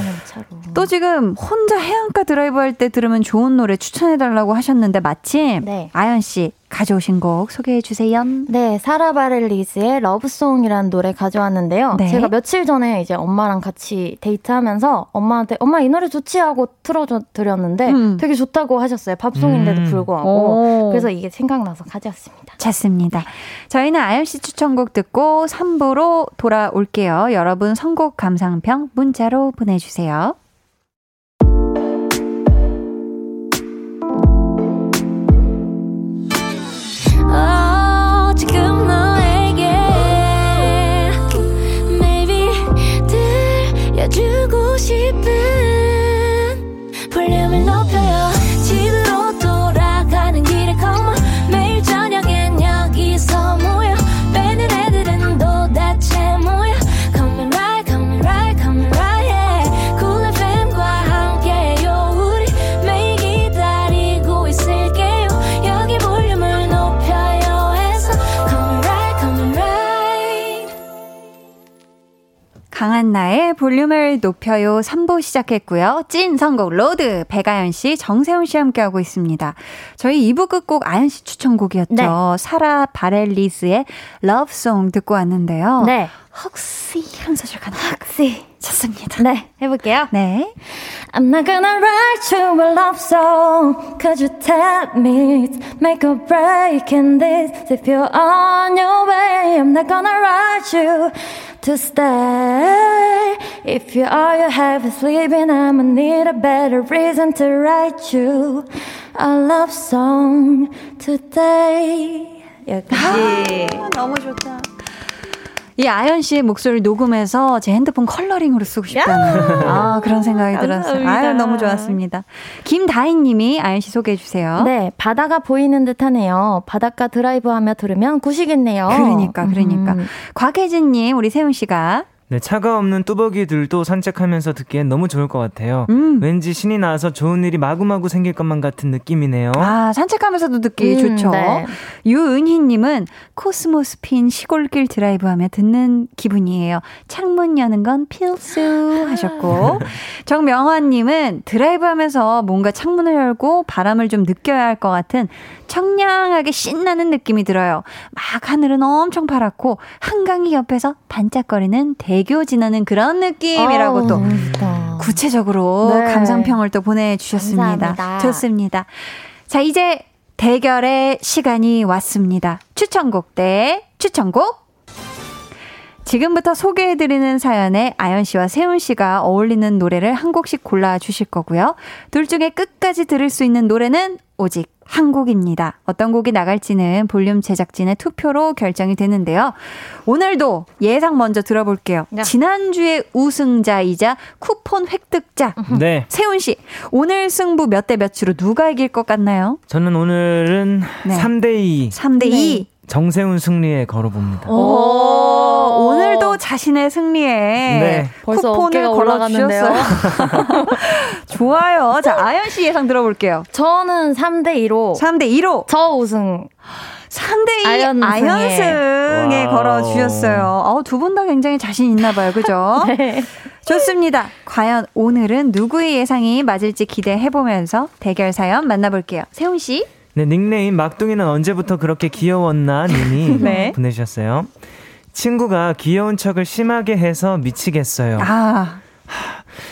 또 지금 혼자 해안가 드라이브 할 때 들으면 좋은 노래 추천해 달라고 하셨는데 마침 네. 아연 씨 가져오신 곡 소개해 주세요. 네, Sara Bareilles의 Love Song이라는 노래 가져왔는데요. 네. 제가 며칠 전에 이제 엄마랑 같이 데이트하면서 엄마한테 엄마 이 노래 좋지 하고 틀어줘 드렸는데 음. 되게 좋다고 하셨어요. 팝송인데도 음. 불구하고. 오. 그래서 이게 생각나서 가져왔습니다. 좋습니다. 저희는 아연 씨 추천곡 듣고 3부로 돌아올게요. 여러분 선곡 감상평 문자로 보내주세요. 싶은 강한 나의 볼륨을 높여요 3부 시작했고요. 찐 선곡 road 백아연 씨, 정세운 씨 함께하고 있습니다. 저희 2부 끝곡 아연 씨 추천곡이었죠. 네. Sara Bareilles의 Love Song 듣고 왔는데요. 네. 혹시 이런 소절 가나? 혹시 좋습니다. 네, 해볼게요. 네. I'm not gonna write you a love song Cause you tell me it's make or breaking this If you're on your way I'm not gonna write you to stay If you are you have is leaving I'ma need a better reason to write you a love song today 여기까지 아, 너무 좋다 이 아연 씨의 목소리를 녹음해서 제 핸드폰 컬러링으로 쓰고 싶다는 아, 그런 생각이 들었어요. 아유, 너무 좋았습니다. 김다인 님이 아연 씨 소개해 주세요. 네, 바다가 보이는 듯 하네요. 바닷가 드라이브 하며 들으면 구시겠네요. 그러니까, 그러니까. 음. 곽혜진 님, 우리 세훈 씨가 네, 차가 없는 뚜벅이들도 산책하면서 듣기엔 너무 좋을 것 같아요. 음. 왠지 신이 나서 좋은 일이 마구마구 생길 것만 같은 느낌이네요. 아, 산책하면서도 듣기 음, 좋죠. 네. 유은희님은 코스모스 핀 시골길 드라이브 하며 듣는 기분이에요. 창문 여는 건 필수 하셨고. 정명환님은 드라이브 하면서 뭔가 창문을 열고 바람을 좀 느껴야 할 것 같은 청량하게 신나는 느낌이 들어요. 막 하늘은 엄청 파랗고 한강이 옆에서 반짝거리는 대교 지나는 그런 느낌이라고 어, 또 멋있다. 구체적으로 네. 감상평을 또 보내주셨습니다. 감사합니다. 좋습니다. 자, 이제 대결의 시간이 왔습니다. 추천곡 대 추천곡 지금부터 소개해드리는 사연에 아연 씨와 세훈 씨가 어울리는 노래를 한 곡씩 골라 주실 거고요. 둘 중에 끝까지 들을 수 있는 노래는 오직 한 곡입니다. 어떤 곡이 나갈지는 볼륨 제작진의 투표로 결정이 되는데요. 오늘도 예상 먼저 들어볼게요. 네. 지난주에 우승자이자 쿠폰 획득자. 네. 세훈 씨, 오늘 승부 몇 대 몇으로 누가 이길 것 같나요? 저는 오늘은 네. 3대 2. 3대 2. 정세훈 승리에 걸어봅니다. 오, 오늘도 자신의 승리에 네. 쿠폰을 걸어주셨어요. 좋아요. 자, 아연 씨 예상 들어볼게요. 저는 3대2로. 3대2로. 저 우승. 3대2 아연승에, 아연승에 걸어주셨어요. 어, 두분 다 굉장히 자신 있나 봐요. 그죠? 네. 좋습니다. 과연 오늘은 누구의 예상이 맞을지 기대해보면서 대결 사연 만나볼게요. 세훈 씨. 네, 닉네임 막둥이는 언제부터 그렇게 귀여웠나 님이 네. 보내주셨어요. 친구가 귀여운 척을 심하게 해서 미치겠어요. 아.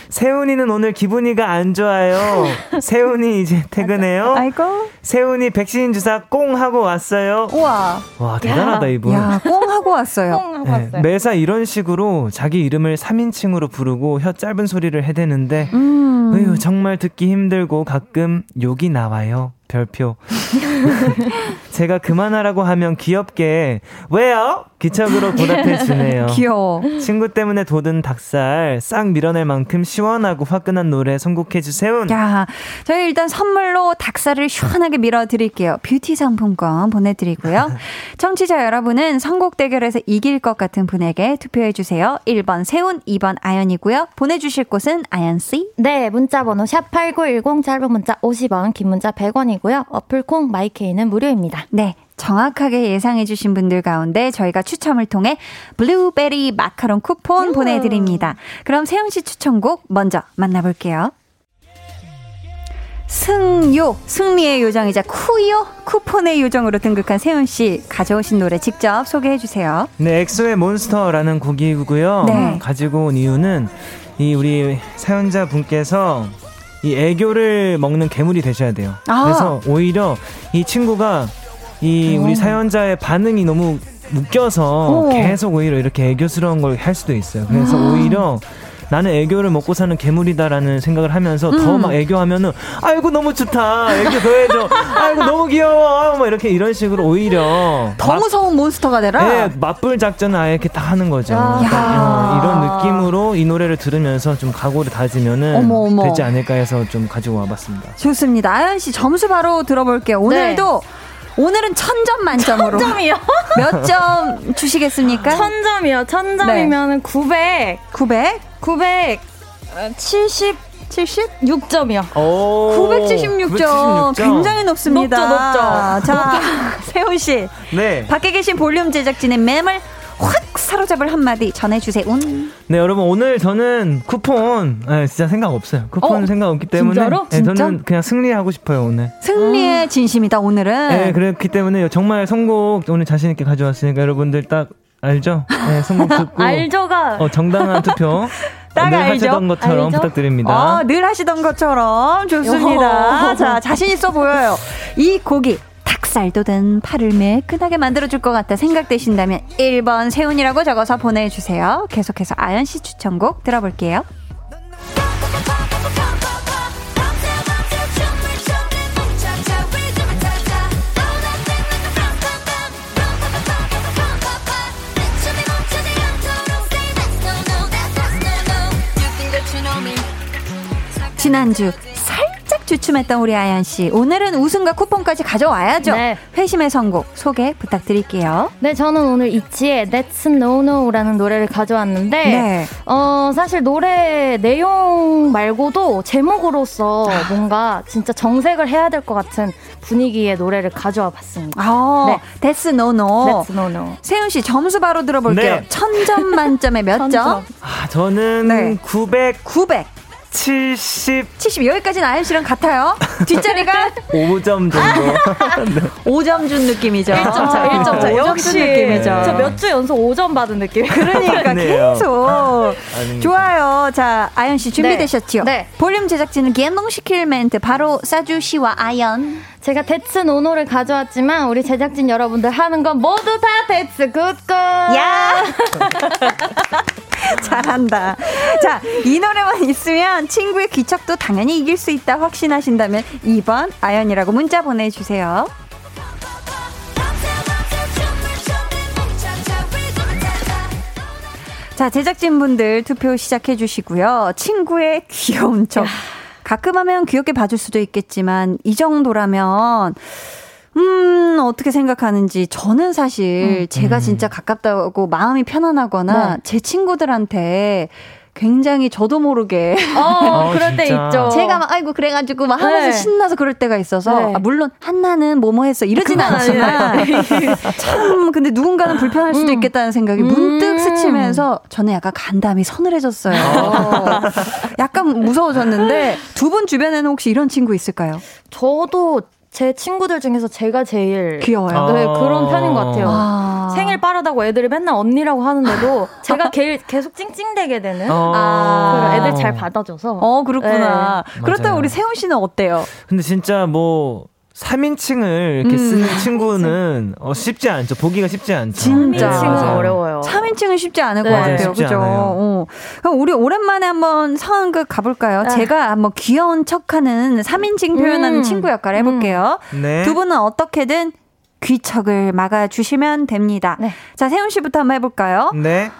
세훈이는 오늘 기분이가 안 좋아요. 세훈이 이제 퇴근해요. 아이고. 세훈이 백신 주사 꽁 하고 왔어요. 우와. 와, 대단하다, 야, 이분. 야, 꽁 하고 왔어요. 꽁 하고 네, 왔어요. 매사 이런 식으로 자기 이름을 3인칭으로 부르고 혀 짧은 소리를 해대는데, 음. 으유, 정말 듣기 힘들고 가끔 욕이 나와요. 별표. 제가 그만하라고 하면 귀엽게 왜요? 기척으로 보답해 주네요. 귀여워. 친구 때문에 돋은 닭살 싹 밀어낼 만큼 시원하고 화끈한 노래 선곡해 주세요. 야, 저희 일단 선물로 닭살을 시원하게 밀어 드릴게요. 뷰티 상품권 보내 드리고요. 청취자 여러분은 선곡 대결에서 이길 것 같은 분에게 투표해 주세요. 1번 세운, 2번 아연이고요. 보내 주실 곳은 아연 씨. 네, 문자 번호 샵 8910 짧은 문자 50원, 긴 문자 100원이고요. 어플 콩 마이케이는 무료입니다. 네. 정확하게 예상해 주신 분들 가운데 저희가 추첨을 통해 블루베리 마카롱 쿠폰 음. 보내드립니다. 그럼 세영 씨 추천곡 먼저 만나볼게요. 승요, 승리의 요정이자 쿠요, 쿠폰의 요정으로 등극한 세훈 씨 가져오신 노래 직접 소개해 주세요. 네, 엑소의 몬스터라는 곡이고요. 네. 가지고 온 이유는 이 우리 사연자 분께서 이 애교를 먹는 괴물이 되셔야 돼요. 아. 그래서 오히려 이 친구가 이 우리 사연자의 반응이 너무 웃겨서 오. 계속 오히려 이렇게 애교스러운 걸 할 수도 있어요. 그래서 아. 오히려 나는 애교를 먹고 사는 괴물이다라는 생각을 하면서 음. 더막 애교하면은 아이고 너무 좋다 애교 더 해줘 아이고 너무 귀여워 뭐 이렇게 이런 식으로 오히려 더 무서운 몬스터가 되라 네 맞불 작전을 아예 이렇게 다 하는 거죠 그러니까, 어, 이런 느낌으로 이 노래를 들으면서 좀 각오를 다지면은 어머, 어머. 되지 않을까 해서 좀 가지고 와봤습니다 좋습니다 아연 씨 점수 바로 들어볼게요 오늘도 네. 오늘은 천 점 만점으로. 천 점이요? 몇 점 주시겠습니까? 천 점이요. 천 점이면 네. 900. 900? 970 76점이요. 976점. 976점. 굉장히 높습니다. 높죠, 높죠. 자, 세훈 씨. 네. 밖에 계신 볼륨 제작진의 맴을 확 사로잡을 한마디 전해주세요. 네, 여러분 오늘 저는 쿠폰 네, 진짜 생각 없어요. 쿠폰 어? 생각 없기 때문에 진짜로? 네, 저는 그냥 승리하고 싶어요 오늘. 승리의 음. 진심이다 오늘은. 네, 그렇기 때문에 정말 선곡 오늘 자신 있게 가져왔으니까 여러분들 딱 알죠? 네, 선곡 듣고 알죠가 어, 정당한 투표 딱늘 알죠? 하시던 것처럼 알죠? 부탁드립니다. 어, 늘 하시던 것처럼 좋습니다. 자, 자신 있어 보여요. 이 곡이 닭살도 든 팔을 매끈하게 만들어줄 것 같다 생각되신다면 1번 세훈이라고 적어서 보내주세요. 계속해서 아연 씨 추천곡 들어볼게요. 지난주 주춤했던 우리 아연 씨. 오늘은 우승과 쿠폰까지 가져와야죠. 네. 회심의 선곡 소개 부탁드릴게요. 네, 저는 오늘 이치의 That's No No라는 노래를 가져왔는데 네. 어, 사실 노래 내용 말고도 제목으로서 아. 뭔가 진짜 정색을 해야 될 것 같은 분위기의 노래를 가져와 봤습니다. 아, 네. That's No No. That's No No. 세훈 씨 점수 바로 들어볼게요. 네. 천점 만점에 몇 점? 아, 저는 네. 900 900. 70. 70 여기까지는 아연 씨랑 같아요. 뒷자리가 5점 정도. 네. 5점 준 느낌이죠. 1점 차, 1점 차. 역시 느낌이죠. 저 몇 주 연속 5점 받은 느낌. 그러니까 계속. 좋아요. 자, 아연 씨 준비되셨지요? 네. 네. 볼륨 제작진은 개농시킬 멘트 바로 사주 씨와 아연. 제가 That's no no를 가져왔지만 우리 제작진 여러분들 하는 건 모두 다 That's good good. 야. 잘한다. 자, 이 노래만 있으면 친구의 귀척도 당연히 이길 수 있다 확신하신다면 2번 아연이라고 문자 보내주세요. 자, 제작진분들 투표 시작해 주시고요. 친구의 귀여운 척. 가끔 하면 귀엽게 봐줄 수도 있겠지만, 이 정도라면, 음, 어떻게 생각하는지 저는 사실 음. 제가 음. 진짜 가깝다고 마음이 편안하거나 네. 제 친구들한테 굉장히 저도 모르게 어, 어 그럴 때 있죠. 제가 막 아이고 그래가지고 막 하면서 네. 신나서 그럴 때가 있어서 네. 아, 물론 한나는 뭐뭐 했어 이러진 않지만 참 근데 누군가는 불편할 수도 음. 있겠다는 생각이 문득 음. 스치면서 저는 약간 간담이 서늘해졌어요. 어. 약간 무서워졌는데 두 분 주변에는 혹시 이런 친구 있을까요? 저도 제 친구들 중에서 제가 제일 귀여워요. 네, 그런 편인 것 같아요. 아. 생일 빠르다고 애들이 맨날 언니라고 하는데도 제가 개, 계속 찡찡대게 되는 아. 애들 잘 받아줘서. 어, 그렇구나. 네. 그렇다면 우리 세훈 씨는 어때요? 근데 진짜 뭐 3인칭을 이렇게 음. 쓰는 친구는 어, 쉽지 않죠. 보기가 쉽지 않죠. 진짜. 3인칭은 네, 어려워요. 3인칭은 쉽지 않을 네. 것 같아요. 그죠? 우리 오랜만에 한번 상황극 가볼까요? 네. 제가 한번 귀여운 척 하는 3인칭 표현하는 음. 친구 역할 해볼게요. 음. 네. 두 분은 어떻게든 귀척을 막아주시면 됩니다. 네. 자, 세훈 씨부터 한번 해볼까요? 네.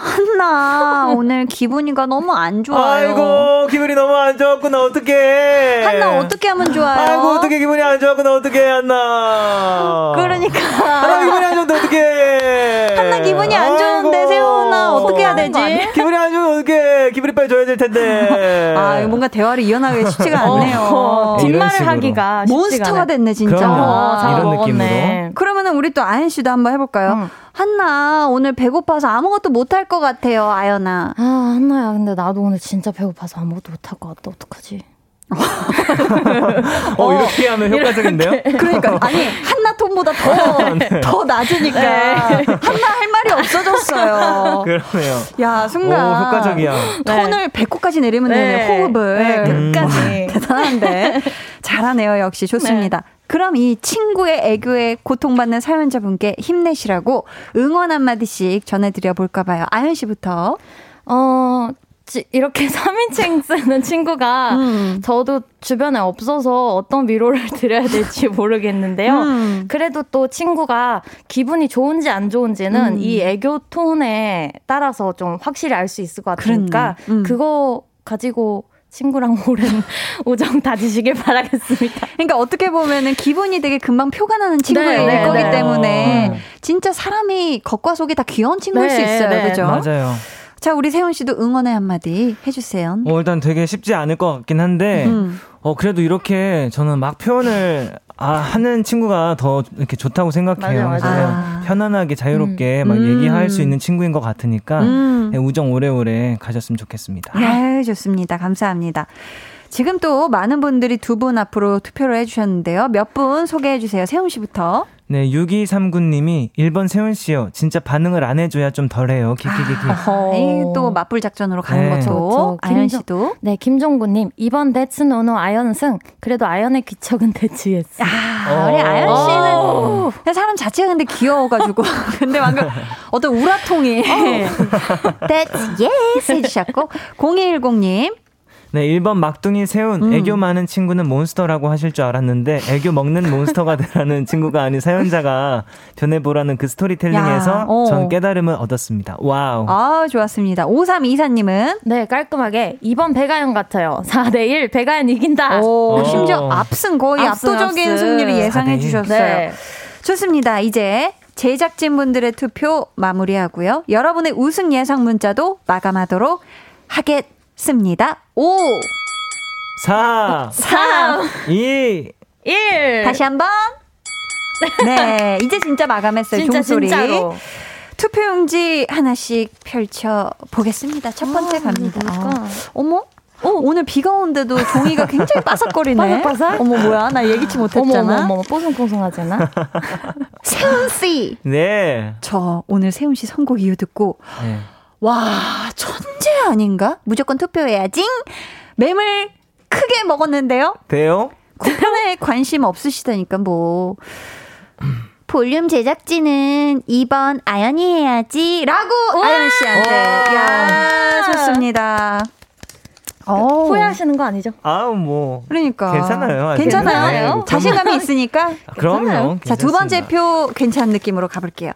한나 오늘 기분이가 너무 안 좋아요. 아이고 기분이 너무 안 좋았구나 어떡해. 한나 어떻게 하면 좋아요? 아이고 어떻게 기분이 안 좋았구나 어떡해 한나. 그러니까. 한나 기분이 안 좋은데 어떡해. 한나 기분이 안 좋은데 세훈아 어떻게 해야 되지? 기분이 안 좋으면 어떡해. 기분이 빨리 좋아야 될 텐데. 아 뭔가 대화를 이어나가기 쉽지가 어, 않네요. 어, 뒷말을 하기가 몬스터가 됐네 진짜. 그럼요. 아, 이런 느낌으로. 그러면은 우리 또 아연 씨도 한번 해볼까요? 응. 한나 오늘 배고파서 아무것도 못할 것 같아요, 아연아. 아 한나야, 근데 나도 오늘 진짜 배고파서 아무것도 못할 것 같다. 어떡하지? 어, 이렇게 하면 효과적인데요? 이렇게. 그러니까 아니 한나 톤보다 더, 네. 더 낮으니까 네. 한나 할 말이 없어졌어요. 그러네요. 야 순간 오, 효과적이야. 톤을 네. 배꼽까지 내리면 되네 네. 호흡을 네, 끝까지 음. 대단한데 잘하네요 역시 좋습니다. 네. 그럼 이 친구의 애교에 고통받는 사연자분께 힘내시라고 응원 한마디씩 전해드려 볼까 봐요. 아연 씨부터. 어, 이렇게 3인칭 쓰는 친구가 음. 저도 주변에 없어서 어떤 위로를 드려야 될지 모르겠는데요. 음. 그래도 또 친구가 기분이 좋은지 안 좋은지는 음. 이 애교 톤에 따라서 좀 확실히 알 수 있을 것 같으니까 음. 그거 가지고 친구랑 오랜 우정 다지시길 바라겠습니다. 그러니까 어떻게 보면은 기분이 되게 금방 표가 나는 친구일 네, 거기 네. 때문에 음. 진짜 사람이 겉과 속이 다 귀여운 친구일 네, 수 있어요. 네. 그죠? 맞아요. 자, 우리 세훈 씨도 응원의 한마디 해주세요. 어, 일단 되게 쉽지 않을 것 같긴 한데, 음. 어, 그래도 이렇게 저는 막 표현을 아, 하는 친구가 더 이렇게 좋다고 생각해요. 맞아, 맞아. 아. 편안하게 자유롭게 음. 막 음. 얘기할 수 있는 친구인 것 같으니까 음. 네, 우정 오래오래 가졌으면 좋겠습니다. 네, 좋습니다. 감사합니다. 지금 또 많은 분들이 두 분 앞으로 투표를 해주셨는데요. 몇 분 소개해 주세요. 세훈 씨부터. 네, 6239님이 1번 세훈 씨요. 진짜 반응을 안 해줘야 좀 덜해요. 키키키키. 아, 또 맞불 작전으로 가는 네. 것도. 그렇죠. 아연 씨도. 네, 김종구님 2번 That's no no 아연승. 그래도 아연의 귀척은 That's yes. 아, 우리 아연 씨는 사람 자체가 근데 귀여워가지고. 근데 방금 어떤 우라통이. That's yes 해주셨고 0210님 네, 1번 막둥이 세운 음. 애교 많은 친구는 monster라고 하실 줄 알았는데 애교 먹는 monster가 되라는 친구가 아닌 사연자가 변해보라는 그 스토리텔링에서 야, 어. 전 깨달음을 얻었습니다. 와우. 아, 좋았습니다. 5324님은 네, 깔끔하게 2번 배가연 같아요. 4대 1 배가연 이긴다. 오, 오. 심지어 압승 거의 압승, 압도적인 압승. 승리를 예상해 주셨어요. 네. 좋습니다. 이제 제작진분들의 투표 마무리하고요. 여러분의 우승 예상 문자도 마감하도록 하겠습니다. 습니다. 5, 4, 3, 2, 1. 다시 한 번. 네, 이제 진짜 마감했어요. 진짜, 종소리. 진짜로. 투표용지 하나씩 펼쳐 보겠습니다. 첫 번째 아, 갑니다. 아. 어머? 어, 오늘 비가 오는데도 종이가 굉장히 바삭거리네. 바삭바삭? 어머, 뭐야. 나 예기치 못했잖아. 어머, 어머, 어머 뽀송뽀송하잖아. 세훈 씨. 네. 저 오늘 세훈 씨 선곡 이유 듣고. 네. 와, 천재 아닌가? 무조건 투표해야지. 맴을 크게 먹었는데요. 돼요? 구편에 관심 없으시다니까 뭐. 볼륨 제작진은 2번 아연이 해야지 라고 아연 씨한테. 야, 좋습니다. 그 오. 후회하시는 거 아니죠? 아, 뭐. 그러니까. 괜찮아요. 괜찮아요. 네. 자신감이 있으니까. 그럼요. 자, 두 번째 표 괜찮은 느낌으로 가볼게요.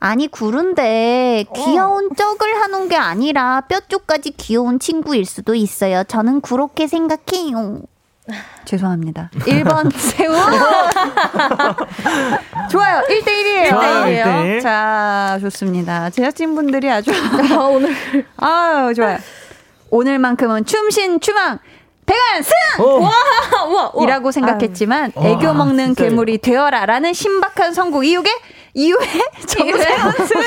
아니 구른데 귀여운 어. 쩍을 하는 게 아니라 뼈 쪽까지 귀여운 친구일 수도 있어요. 저는 그렇게 생각해요. 죄송합니다. 1번 세우. 좋아요. 1대1이에요. 좋아요. 1대1. 자, 좋습니다. 제작진분들이 아주 아, 오늘 아유, 좋아요. 오늘만큼은 춤신 추망 백안 승! 와, 와, 와. 이라고 생각했지만 아유. 애교 먹는 와, 괴물이 되어라라는 신박한 선곡 이후에 이후에 정세훈 승!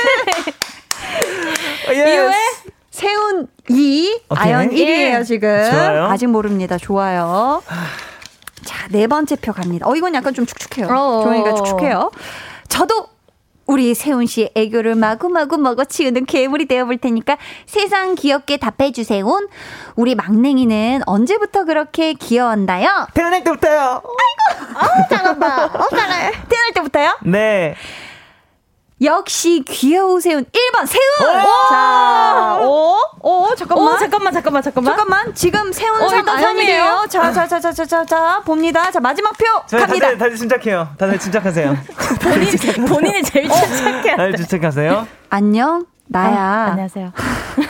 이후에 세훈 2, 아연 1이에요, 지금. 좋아요. 아직 모릅니다. 좋아요. 자, 네 번째 표 갑니다. 어, 이건 약간 좀 축축해요. 어. 종이가 축축해요. 저도 우리 세훈 씨의 애교를 마구마구 먹어치우는 괴물이 되어볼 테니까 세상 귀엽게 답해주세요. 우리 막냉이는 언제부터 그렇게 귀여웠나요? 태어날 때부터요. 아이고, 어, 잘한다. 어, 잘해. 태어날 때부터요? 네. 역시 귀여우세훈 1번 세훈. 자, 오, 오, 잠깐만. 오, 잠깐만, 잠깐만, 잠깐만. 잠깐만. 지금 세훈 어, 3 아연이에요. 자, 자, 자, 자, 자, 자, 자, 봅니다. 자, 마지막 표 갑니다. 다들, 다들 침착해요. 다들 침착하세요. 본인, 본인이 제일 침착해요. 다들 침착하세요. 안녕. 나야. 아, 안녕하세요.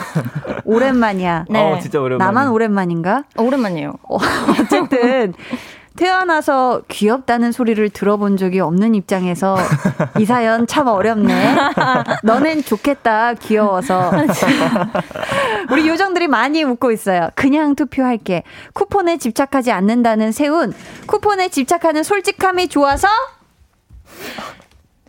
오랜만이야. 네. 어, 진짜 오랜만. 나만 오랜만인가? 어, 오랜만이에요. 어, 어쨌든 태어나서 귀엽다는 소리를 들어본 적이 없는 입장에서 이 사연 참 어렵네. 너넨 좋겠다, 귀여워서. 우리 요정들이 많이 웃고 있어요. 그냥 투표할게. 쿠폰에 집착하지 않는다는 세운. 쿠폰에 집착하는 솔직함이 좋아서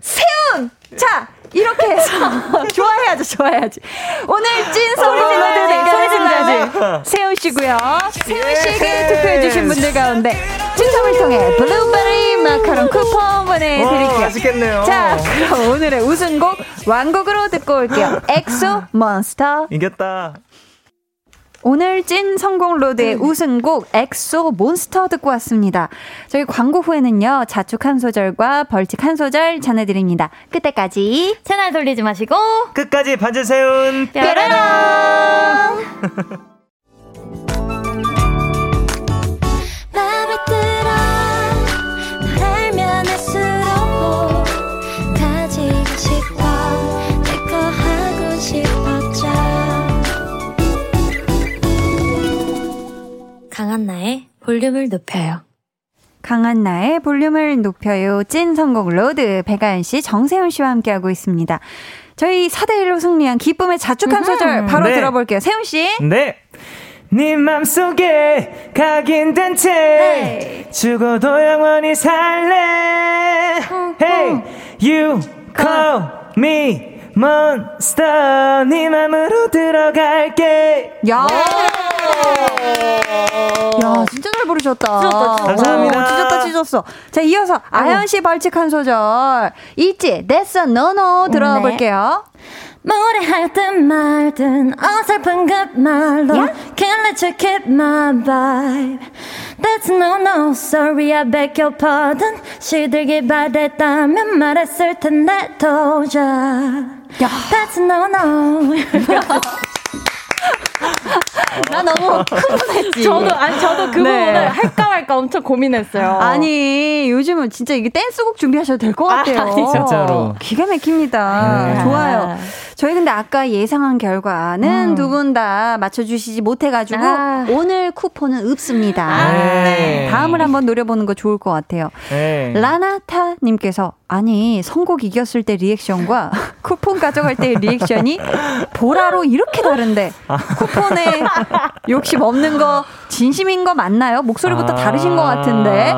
세운! 자, 이렇게 해서 좋아해야죠, 좋아해야지. 오늘 찐 소리 질러드세요. 소리 질러야지. 세훈 씨고요. 세훈 씨에게 투표해 주신 분들 가운데 추첨을 통해 블루베리 마카롱 쿠폰 보내드릴게요. 맛있겠네요. 자, 그럼 오늘의 우승곡 완곡으로 듣고 올게요. 엑소 몬스터. 이겼다. 오늘 찐 성공 로드의 우승곡 엑소 몬스터 듣고 왔습니다. 저희 광고 후에는요, 자축 한 소절과 벌칙 한 소절 전해드립니다. 그때까지 채널 돌리지 마시고 끝까지 반주세운 뾰로롱 강한나의 볼륨을 높여요 강한나의 볼륨을 높여요. 찐 성공 로드 백아연 씨, 정세훈 씨와 함께하고 있습니다. 저희 4대1로 승리한 기쁨의 자축 한 소절 바로 네. 들어볼게요. 세훈 씨. 네. 네 맘속에 각인된 채 죽어도 영원히 살래 Hey you call me monster 네 맘으로 들어갈게 야. 야, 진짜 잘 부르셨다. 찢었다, 찢었다. 감사합니다. 어, 찢었다, 찢었어. 자, 이어서 아연 씨 벌칙 한 소절. 있지, 됐어, 너너 들어볼게요. 뭐래 하든 말든 어설픈 그 말로 Can't let you keep my vibe That's no no sorry I beg your pardon 시들기 바랬다면 말했을 텐데 도저 That's no no 나 너무 흥분했지. 저도 아니 저도 그 네. 부분을 할까 말까 엄청 고민했어요. 아니 요즘은 진짜 이게 댄스곡 준비하셔도 될 것 같아요. 아. 진짜로. 기가 막힙니다. 네. 좋아요. 저희 근데 아까 예상한 결과는 음. 두분 다 맞춰주시지 못해가지고 아. 오늘 쿠폰은 없습니다. 네. 다음을 한번 노려보는 거 좋을 것 같아요. 네. 라나타님께서 아니 선곡 이겼을 때 리액션과 쿠폰 가져갈 때 리액션이 보라로 이렇게 다른데 쿠폰에 욕심 없는 거 진심인 거 맞나요? 목소리부터 아. 다르신 것 같은데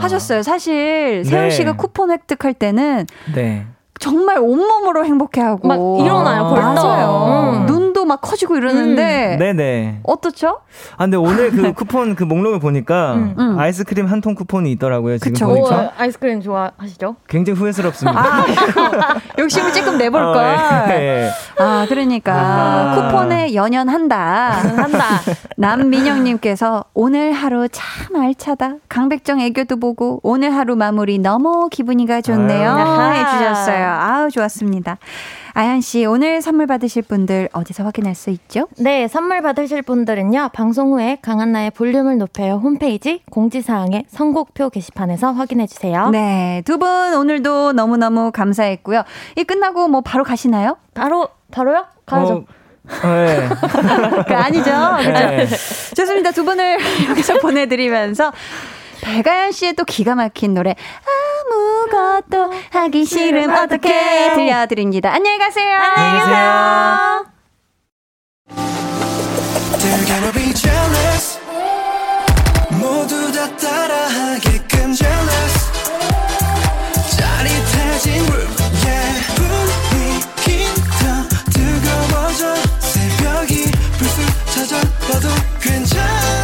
하셨어요. 사실 세훈 네. 씨가 쿠폰 획득할 때는 네. 정말 온몸으로 행복해하고 막 일어나요, 벌떡. 맞아요. 음. 눈 도막 커지고 이러는데 네네. 어떻죠? 아, 근데 오늘 그 쿠폰 그 목록을 보니까 음. 아이스크림 한 통 쿠폰이 있더라고요. 지금 그쵸. 오, 보니까. 아이스크림 좋아하시죠? 굉장히 후회스럽습니다. 아, 욕심을 조금 내볼 어, 걸. 예. 아, 그러니까 아. 쿠폰에 연연한다. 한다. 남민영님께서 오늘 하루 참 알차다. 강백정 애교도 보고 오늘 하루 마무리 너무 기분이가 좋네요. 아유. 해주셨어요. 아우 좋았습니다. 아연 씨 오늘 선물 받으실 분들 어디서 확인할 수 있죠? 네, 선물 받으실 분들은요. 방송 후에 강한나의 볼륨을 높여요 홈페이지 공지사항의 선곡표 게시판에서 확인해 주세요. 네, 두 분 오늘도 너무너무 감사했고요. 이 끝나고 뭐 바로 가시나요? 바로 바로요? 가야죠. 어, 네. 그 아니죠. 그죠? 네. 좋습니다. 두 분을 여기서 보내드리면서 배가연 씨의 또 기가 막힌 노래 아 무것도 하기 싫음 어떻게 들려드립니다. 안녕히 가세요. 안녕히 계세요. They're gonna be jealous. 모두 다 따라하게끔 jealous. 짜릿해진 room yeah. 분위기 더 뜨거워져. 새벽이 불쑥 찾아와도 괜찮아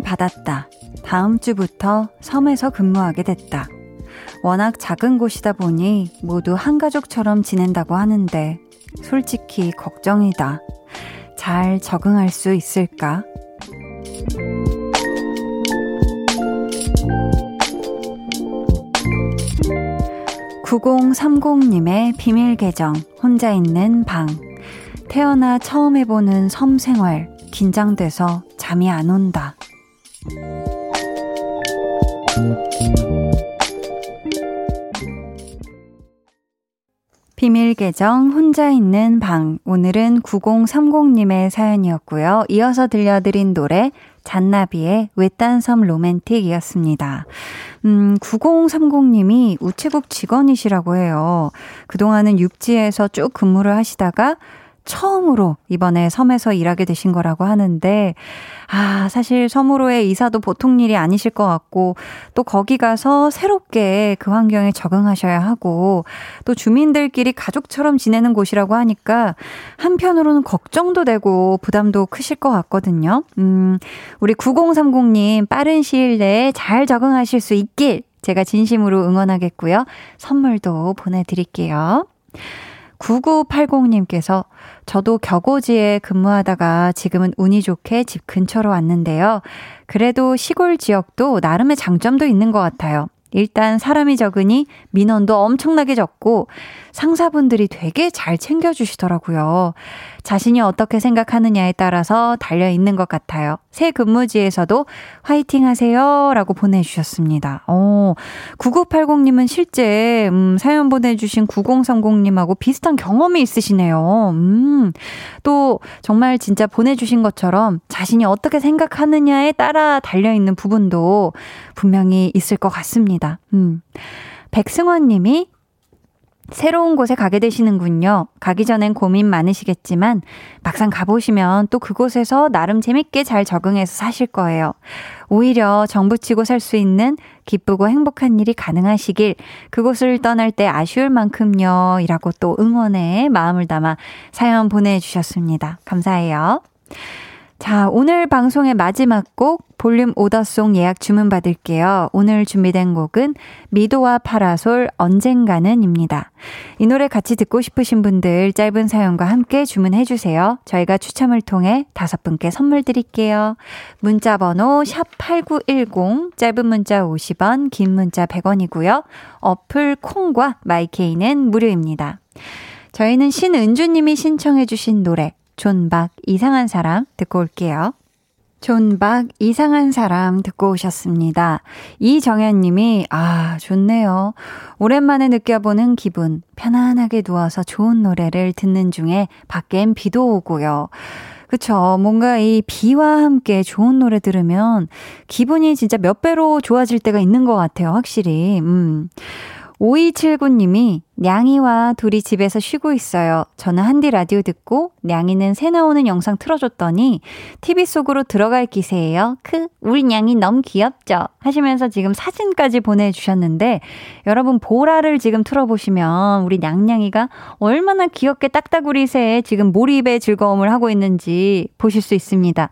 발령을 받았다. 다음 주부터 섬에서 근무하게 됐다. 워낙 작은 곳이다 보니 모두 한 가족처럼 지낸다고 하는데 솔직히 걱정이다. 잘 적응할 수 있을까? 9030님의 비밀 계정, 혼자 있는 방. 태어나 처음 해보는 섬 생활, 긴장돼서 잠이 안 온다. 비밀 계정 혼자 있는 방. 오늘은 9030님의 사연이었고요. 이어서 들려드린 노래 잔나비의 외딴 섬 로맨틱이었습니다. 음, 9030님이 우체국 직원이시라고 해요. 그동안은 육지에서 쭉 근무를 하시다가 처음으로 이번에 섬에서 일하게 되신 거라고 하는데, 아, 사실 섬으로의 이사도 보통 일이 아니실 것 같고, 또 거기 가서 새롭게 그 환경에 적응하셔야 하고, 또 주민들끼리 가족처럼 지내는 곳이라고 하니까, 한편으로는 걱정도 되고, 부담도 크실 것 같거든요. 음, 우리 9030님, 빠른 시일 내에 잘 적응하실 수 있길, 제가 진심으로 응원하겠고요. 선물도 보내드릴게요. 9980님께서 저도 격오지에 근무하다가 지금은 운이 좋게 집 근처로 왔는데요. 그래도 시골 지역도 나름의 장점도 있는 것 같아요. 일단 사람이 적으니 민원도 엄청나게 적고 상사분들이 되게 잘 챙겨주시더라고요. 자신이 어떻게 생각하느냐에 따라서 달려 있는 것 같아요. 새 근무지에서도 화이팅 하세요. 라고 보내주셨습니다. 어, 9980님은 실제, 음, 사연 보내주신 9030님하고 비슷한 경험이 있으시네요. 음, 또 정말 진짜 보내주신 것처럼 자신이 어떻게 생각하느냐에 따라 달려 있는 부분도 분명히 있을 것 같습니다. 음. 백승원 님이 새로운 곳에 가게 되시는군요. 가기 전엔 고민 많으시겠지만 막상 가보시면 또 그곳에서 나름 재밌게 잘 적응해서 사실 거예요. 오히려 정부치고 살 수 있는 기쁘고 행복한 일이 가능하시길 그곳을 떠날 때 아쉬울 만큼요. 이라고 또 응원의 마음을 담아 사연 보내주셨습니다. 감사해요. 자, 오늘 방송의 마지막 곡 볼륨 오더송 예약 주문 받을게요. 오늘 준비된 곡은 미도와 파라솔 언젠가는입니다. 이 노래 같이 듣고 싶으신 분들 짧은 사연과 함께 주문해 주세요. 저희가 추첨을 통해 다섯 분께 선물 드릴게요. 문자 번호 샵8910 짧은 문자 50원, 긴 문자 100원이고요. 어플 콩과 마이케이는 무료입니다. 저희는 신은주 님이 신청해 주신 노래 존박 이상한 사람 듣고 올게요. 존박 이상한 사람 듣고 오셨습니다. 이정현 님이 아, 좋네요. 오랜만에 느껴보는 기분. 편안하게 누워서 좋은 노래를 듣는 중에 밖엔 비도 오고요. 그쵸. 뭔가 이 비와 함께 좋은 노래 들으면 기분이 진짜 몇 배로 좋아질 때가 있는 것 같아요. 확실히. 음. 5279님이 냥이와 둘이 집에서 쉬고 있어요. 저는 한디 라디오 듣고 냥이는 새 나오는 영상 틀어줬더니 TV 속으로 들어갈 기세예요. 크, 우리 냥이 너무 귀엽죠? 하시면서 지금 사진까지 보내주셨는데 여러분 보라를 지금 틀어보시면 우리 냥냥이가 얼마나 귀엽게 딱따구리 새에 지금 몰입의 즐거움을 하고 있는지 보실 수 있습니다.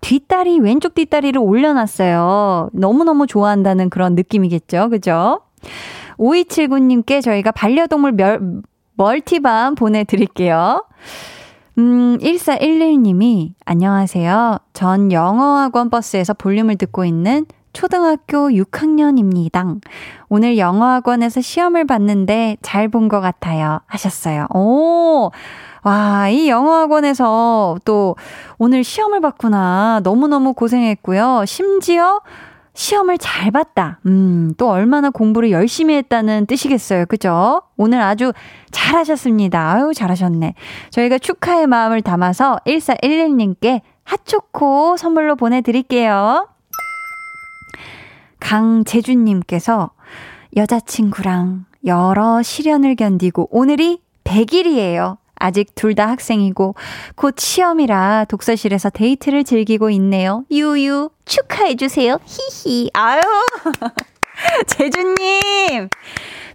뒷다리, 왼쪽 뒷다리를 올려놨어요. 너무너무 좋아한다는 그런 느낌이겠죠. 그죠? 5279님께 저희가 반려동물 멸, 멀티밤 보내드릴게요. 음, 1411님이, 안녕하세요. 전 영어학원 버스에서 볼륨을 듣고 있는 초등학교 6학년입니다. 오늘 영어학원에서 시험을 봤는데 잘 본 것 같아요. 하셨어요. 오! 와, 이 영어학원에서 또 오늘 시험을 봤구나. 너무너무 고생했고요. 심지어 시험을 잘 봤다. 음, 또 얼마나 공부를 열심히 했다는 뜻이겠어요. 그죠? 오늘 아주 잘하셨습니다. 아유, 잘하셨네. 저희가 축하의 마음을 담아서 1411님께 핫초코 선물로 보내드릴게요. 강재준님께서 여자친구랑 여러 시련을 견디고 오늘이 100일이에요. 아직 둘 다 학생이고 곧 시험이라 독서실에서 데이트를 즐기고 있네요. 유유 축하해 주세요. 히히. 아유. 재주님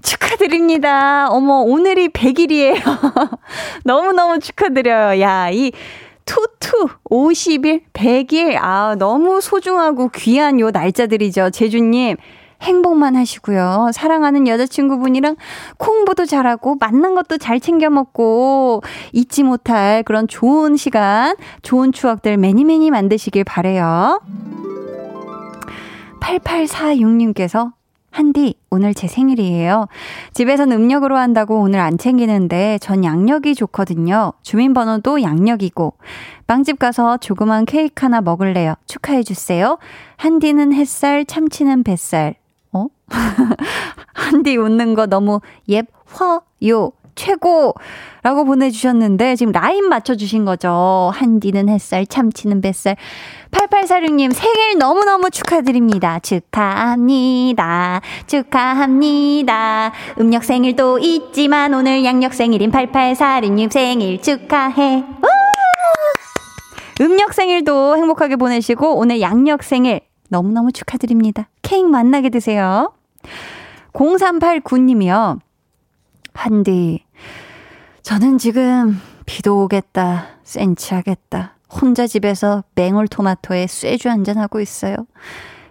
축하드립니다. 어머 오늘이 100일이에요. 너무너무 축하드려요. 야, 이 투투 50일, 100일. 아, 너무 소중하고 귀한 요 날짜들이죠. 재주님 행복만 하시고요. 사랑하는 여자친구분이랑 콩보도 잘하고 만난 것도 잘 챙겨 먹고 잊지 못할 그런 좋은 시간, 좋은 추억들 매니 매니 만드시길 바래요. 8846님께서 한디, 오늘 제 생일이에요. 집에선 음력으로 한다고 오늘 안 챙기는데 전 양력이 좋거든요. 주민번호도 양력이고. 빵집 가서 조그만 케이크 하나 먹을래요. 축하해주세요. 한디는 햇살, 참치는 뱃살. 어? 한디 웃는 거 너무 옙화요 최고! 라고 보내주셨는데, 지금 라인 맞춰주신 거죠. 한디는 햇살, 참치는 뱃살. 8846님, 생일 너무너무 축하드립니다. 축하합니다. 축하합니다. 음력 생일도 있지만, 오늘 양력 생일인 8846님 생일 축하해. 음력 생일도 행복하게 보내시고, 오늘 양력 생일 너무너무 축하드립니다. 케이크 만나게 드세요. 0389님이요. 한디, 저는 지금 비도 오겠다, 센치하겠다. 혼자 집에서 맹울토마토에 쇠주 한잔 하고 있어요.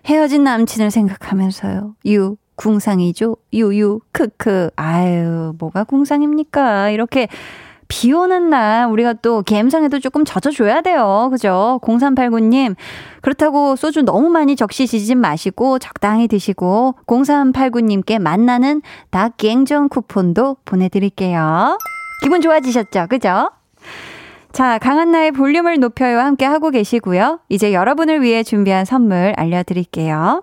헤어진 남친을 생각하면서요. 유, 궁상이죠? 유유, 크크. 아유, 뭐가 궁상입니까? 이렇게 비 오는 날 우리가 또 갬성에도 조금 젖어줘야 돼요. 그죠? 0389님. 그렇다고 소주 너무 많이 적시시지 마시고 적당히 드시고 0389님께 만나는 닭강정 쿠폰도 보내드릴게요. 기분 좋아지셨죠? 그죠? 자, 강한나의 볼륨을 높여요 함께 하고 계시고요. 이제 여러분을 위해 준비한 선물 알려드릴게요.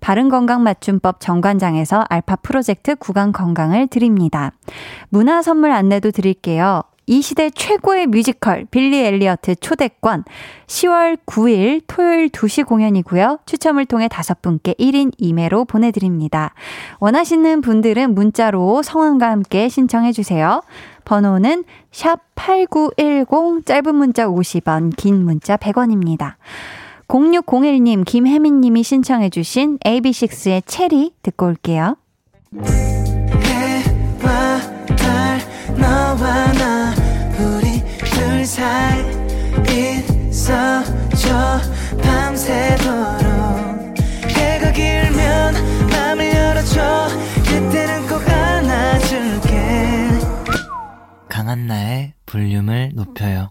바른건강 맞춤법 정관장에서 알파 프로젝트 구강 건강을 드립니다. 문화 선물 안내도 드릴게요. 이 시대 최고의 뮤지컬 빌리 엘리어트 초대권 10월 9일 토요일 2시 공연이고요. 추첨을 통해 다섯 분께 1인 2매로 보내드립니다. 원하시는 분들은 문자로 성함과 함께 신청해 주세요. 번호는 샵 8910 짧은 문자 50원 긴 문자 100원입니다. 0601님, 김혜민님이 신청해주신 AB6IX의 체리 듣고 올게요. 해와 달 너와 나 우리 둘 사이 있어줘. 밤새도록 해가 길면 맘을 열어줘. 그때는 꼭 안아줄게. 강한나의 볼륨을 높여요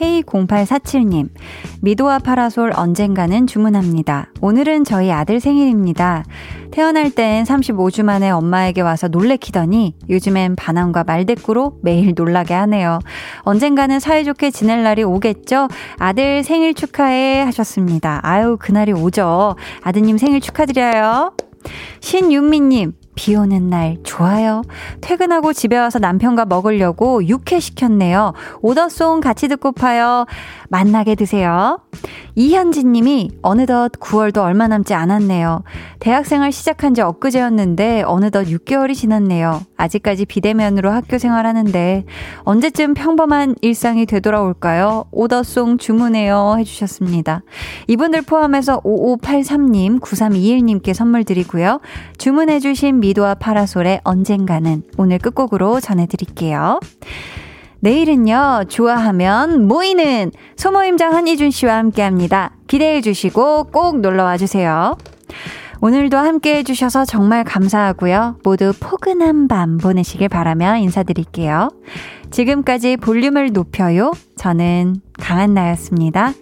K0847님, 미도와 파라솔 언젠가는 주문합니다. 오늘은 저희 아들 생일입니다. 태어날 땐 35주 만에 엄마에게 와서 놀래키더니 요즘엔 반항과 말대꾸로 매일 놀라게 하네요. 언젠가는 사이좋게 지낼 날이 오겠죠? 아들 생일 축하해 하셨습니다. 아유, 그날이 오죠. 아드님 생일 축하드려요. 신윤미님, 비 오는 날 좋아요. 퇴근하고 집에 와서 남편과 먹으려고 육회 시켰네요. 오더송 같이 듣고 파요. 만나게 드세요. 이현진 님이 어느덧 9월도 얼마 남지 않았네요. 대학생활 시작한 지 엊그제였는데 어느덧 6개월이 지났네요. 아직까지 비대면으로 학교 생활하는데 언제쯤 평범한 일상이 되돌아올까요? 오더송 주문해요 해주셨습니다. 이분들 포함해서 5583님, 9321님께 선물 드리고요. 주문해주신 미 도와 파라솔의 언젠가는 오늘 끝곡으로 전해드릴게요. 내일은요, 좋아하면 모이는 소모임장 한이준 씨와 함께 합니다. 기대해 주시고 꼭 놀러 와 주세요. 오늘도 함께 해주셔서 정말 감사하고요. 모두 포근한 밤 보내시길 바라며 인사드릴게요. 지금까지 볼륨을 높여요. 저는 강한나였습니다.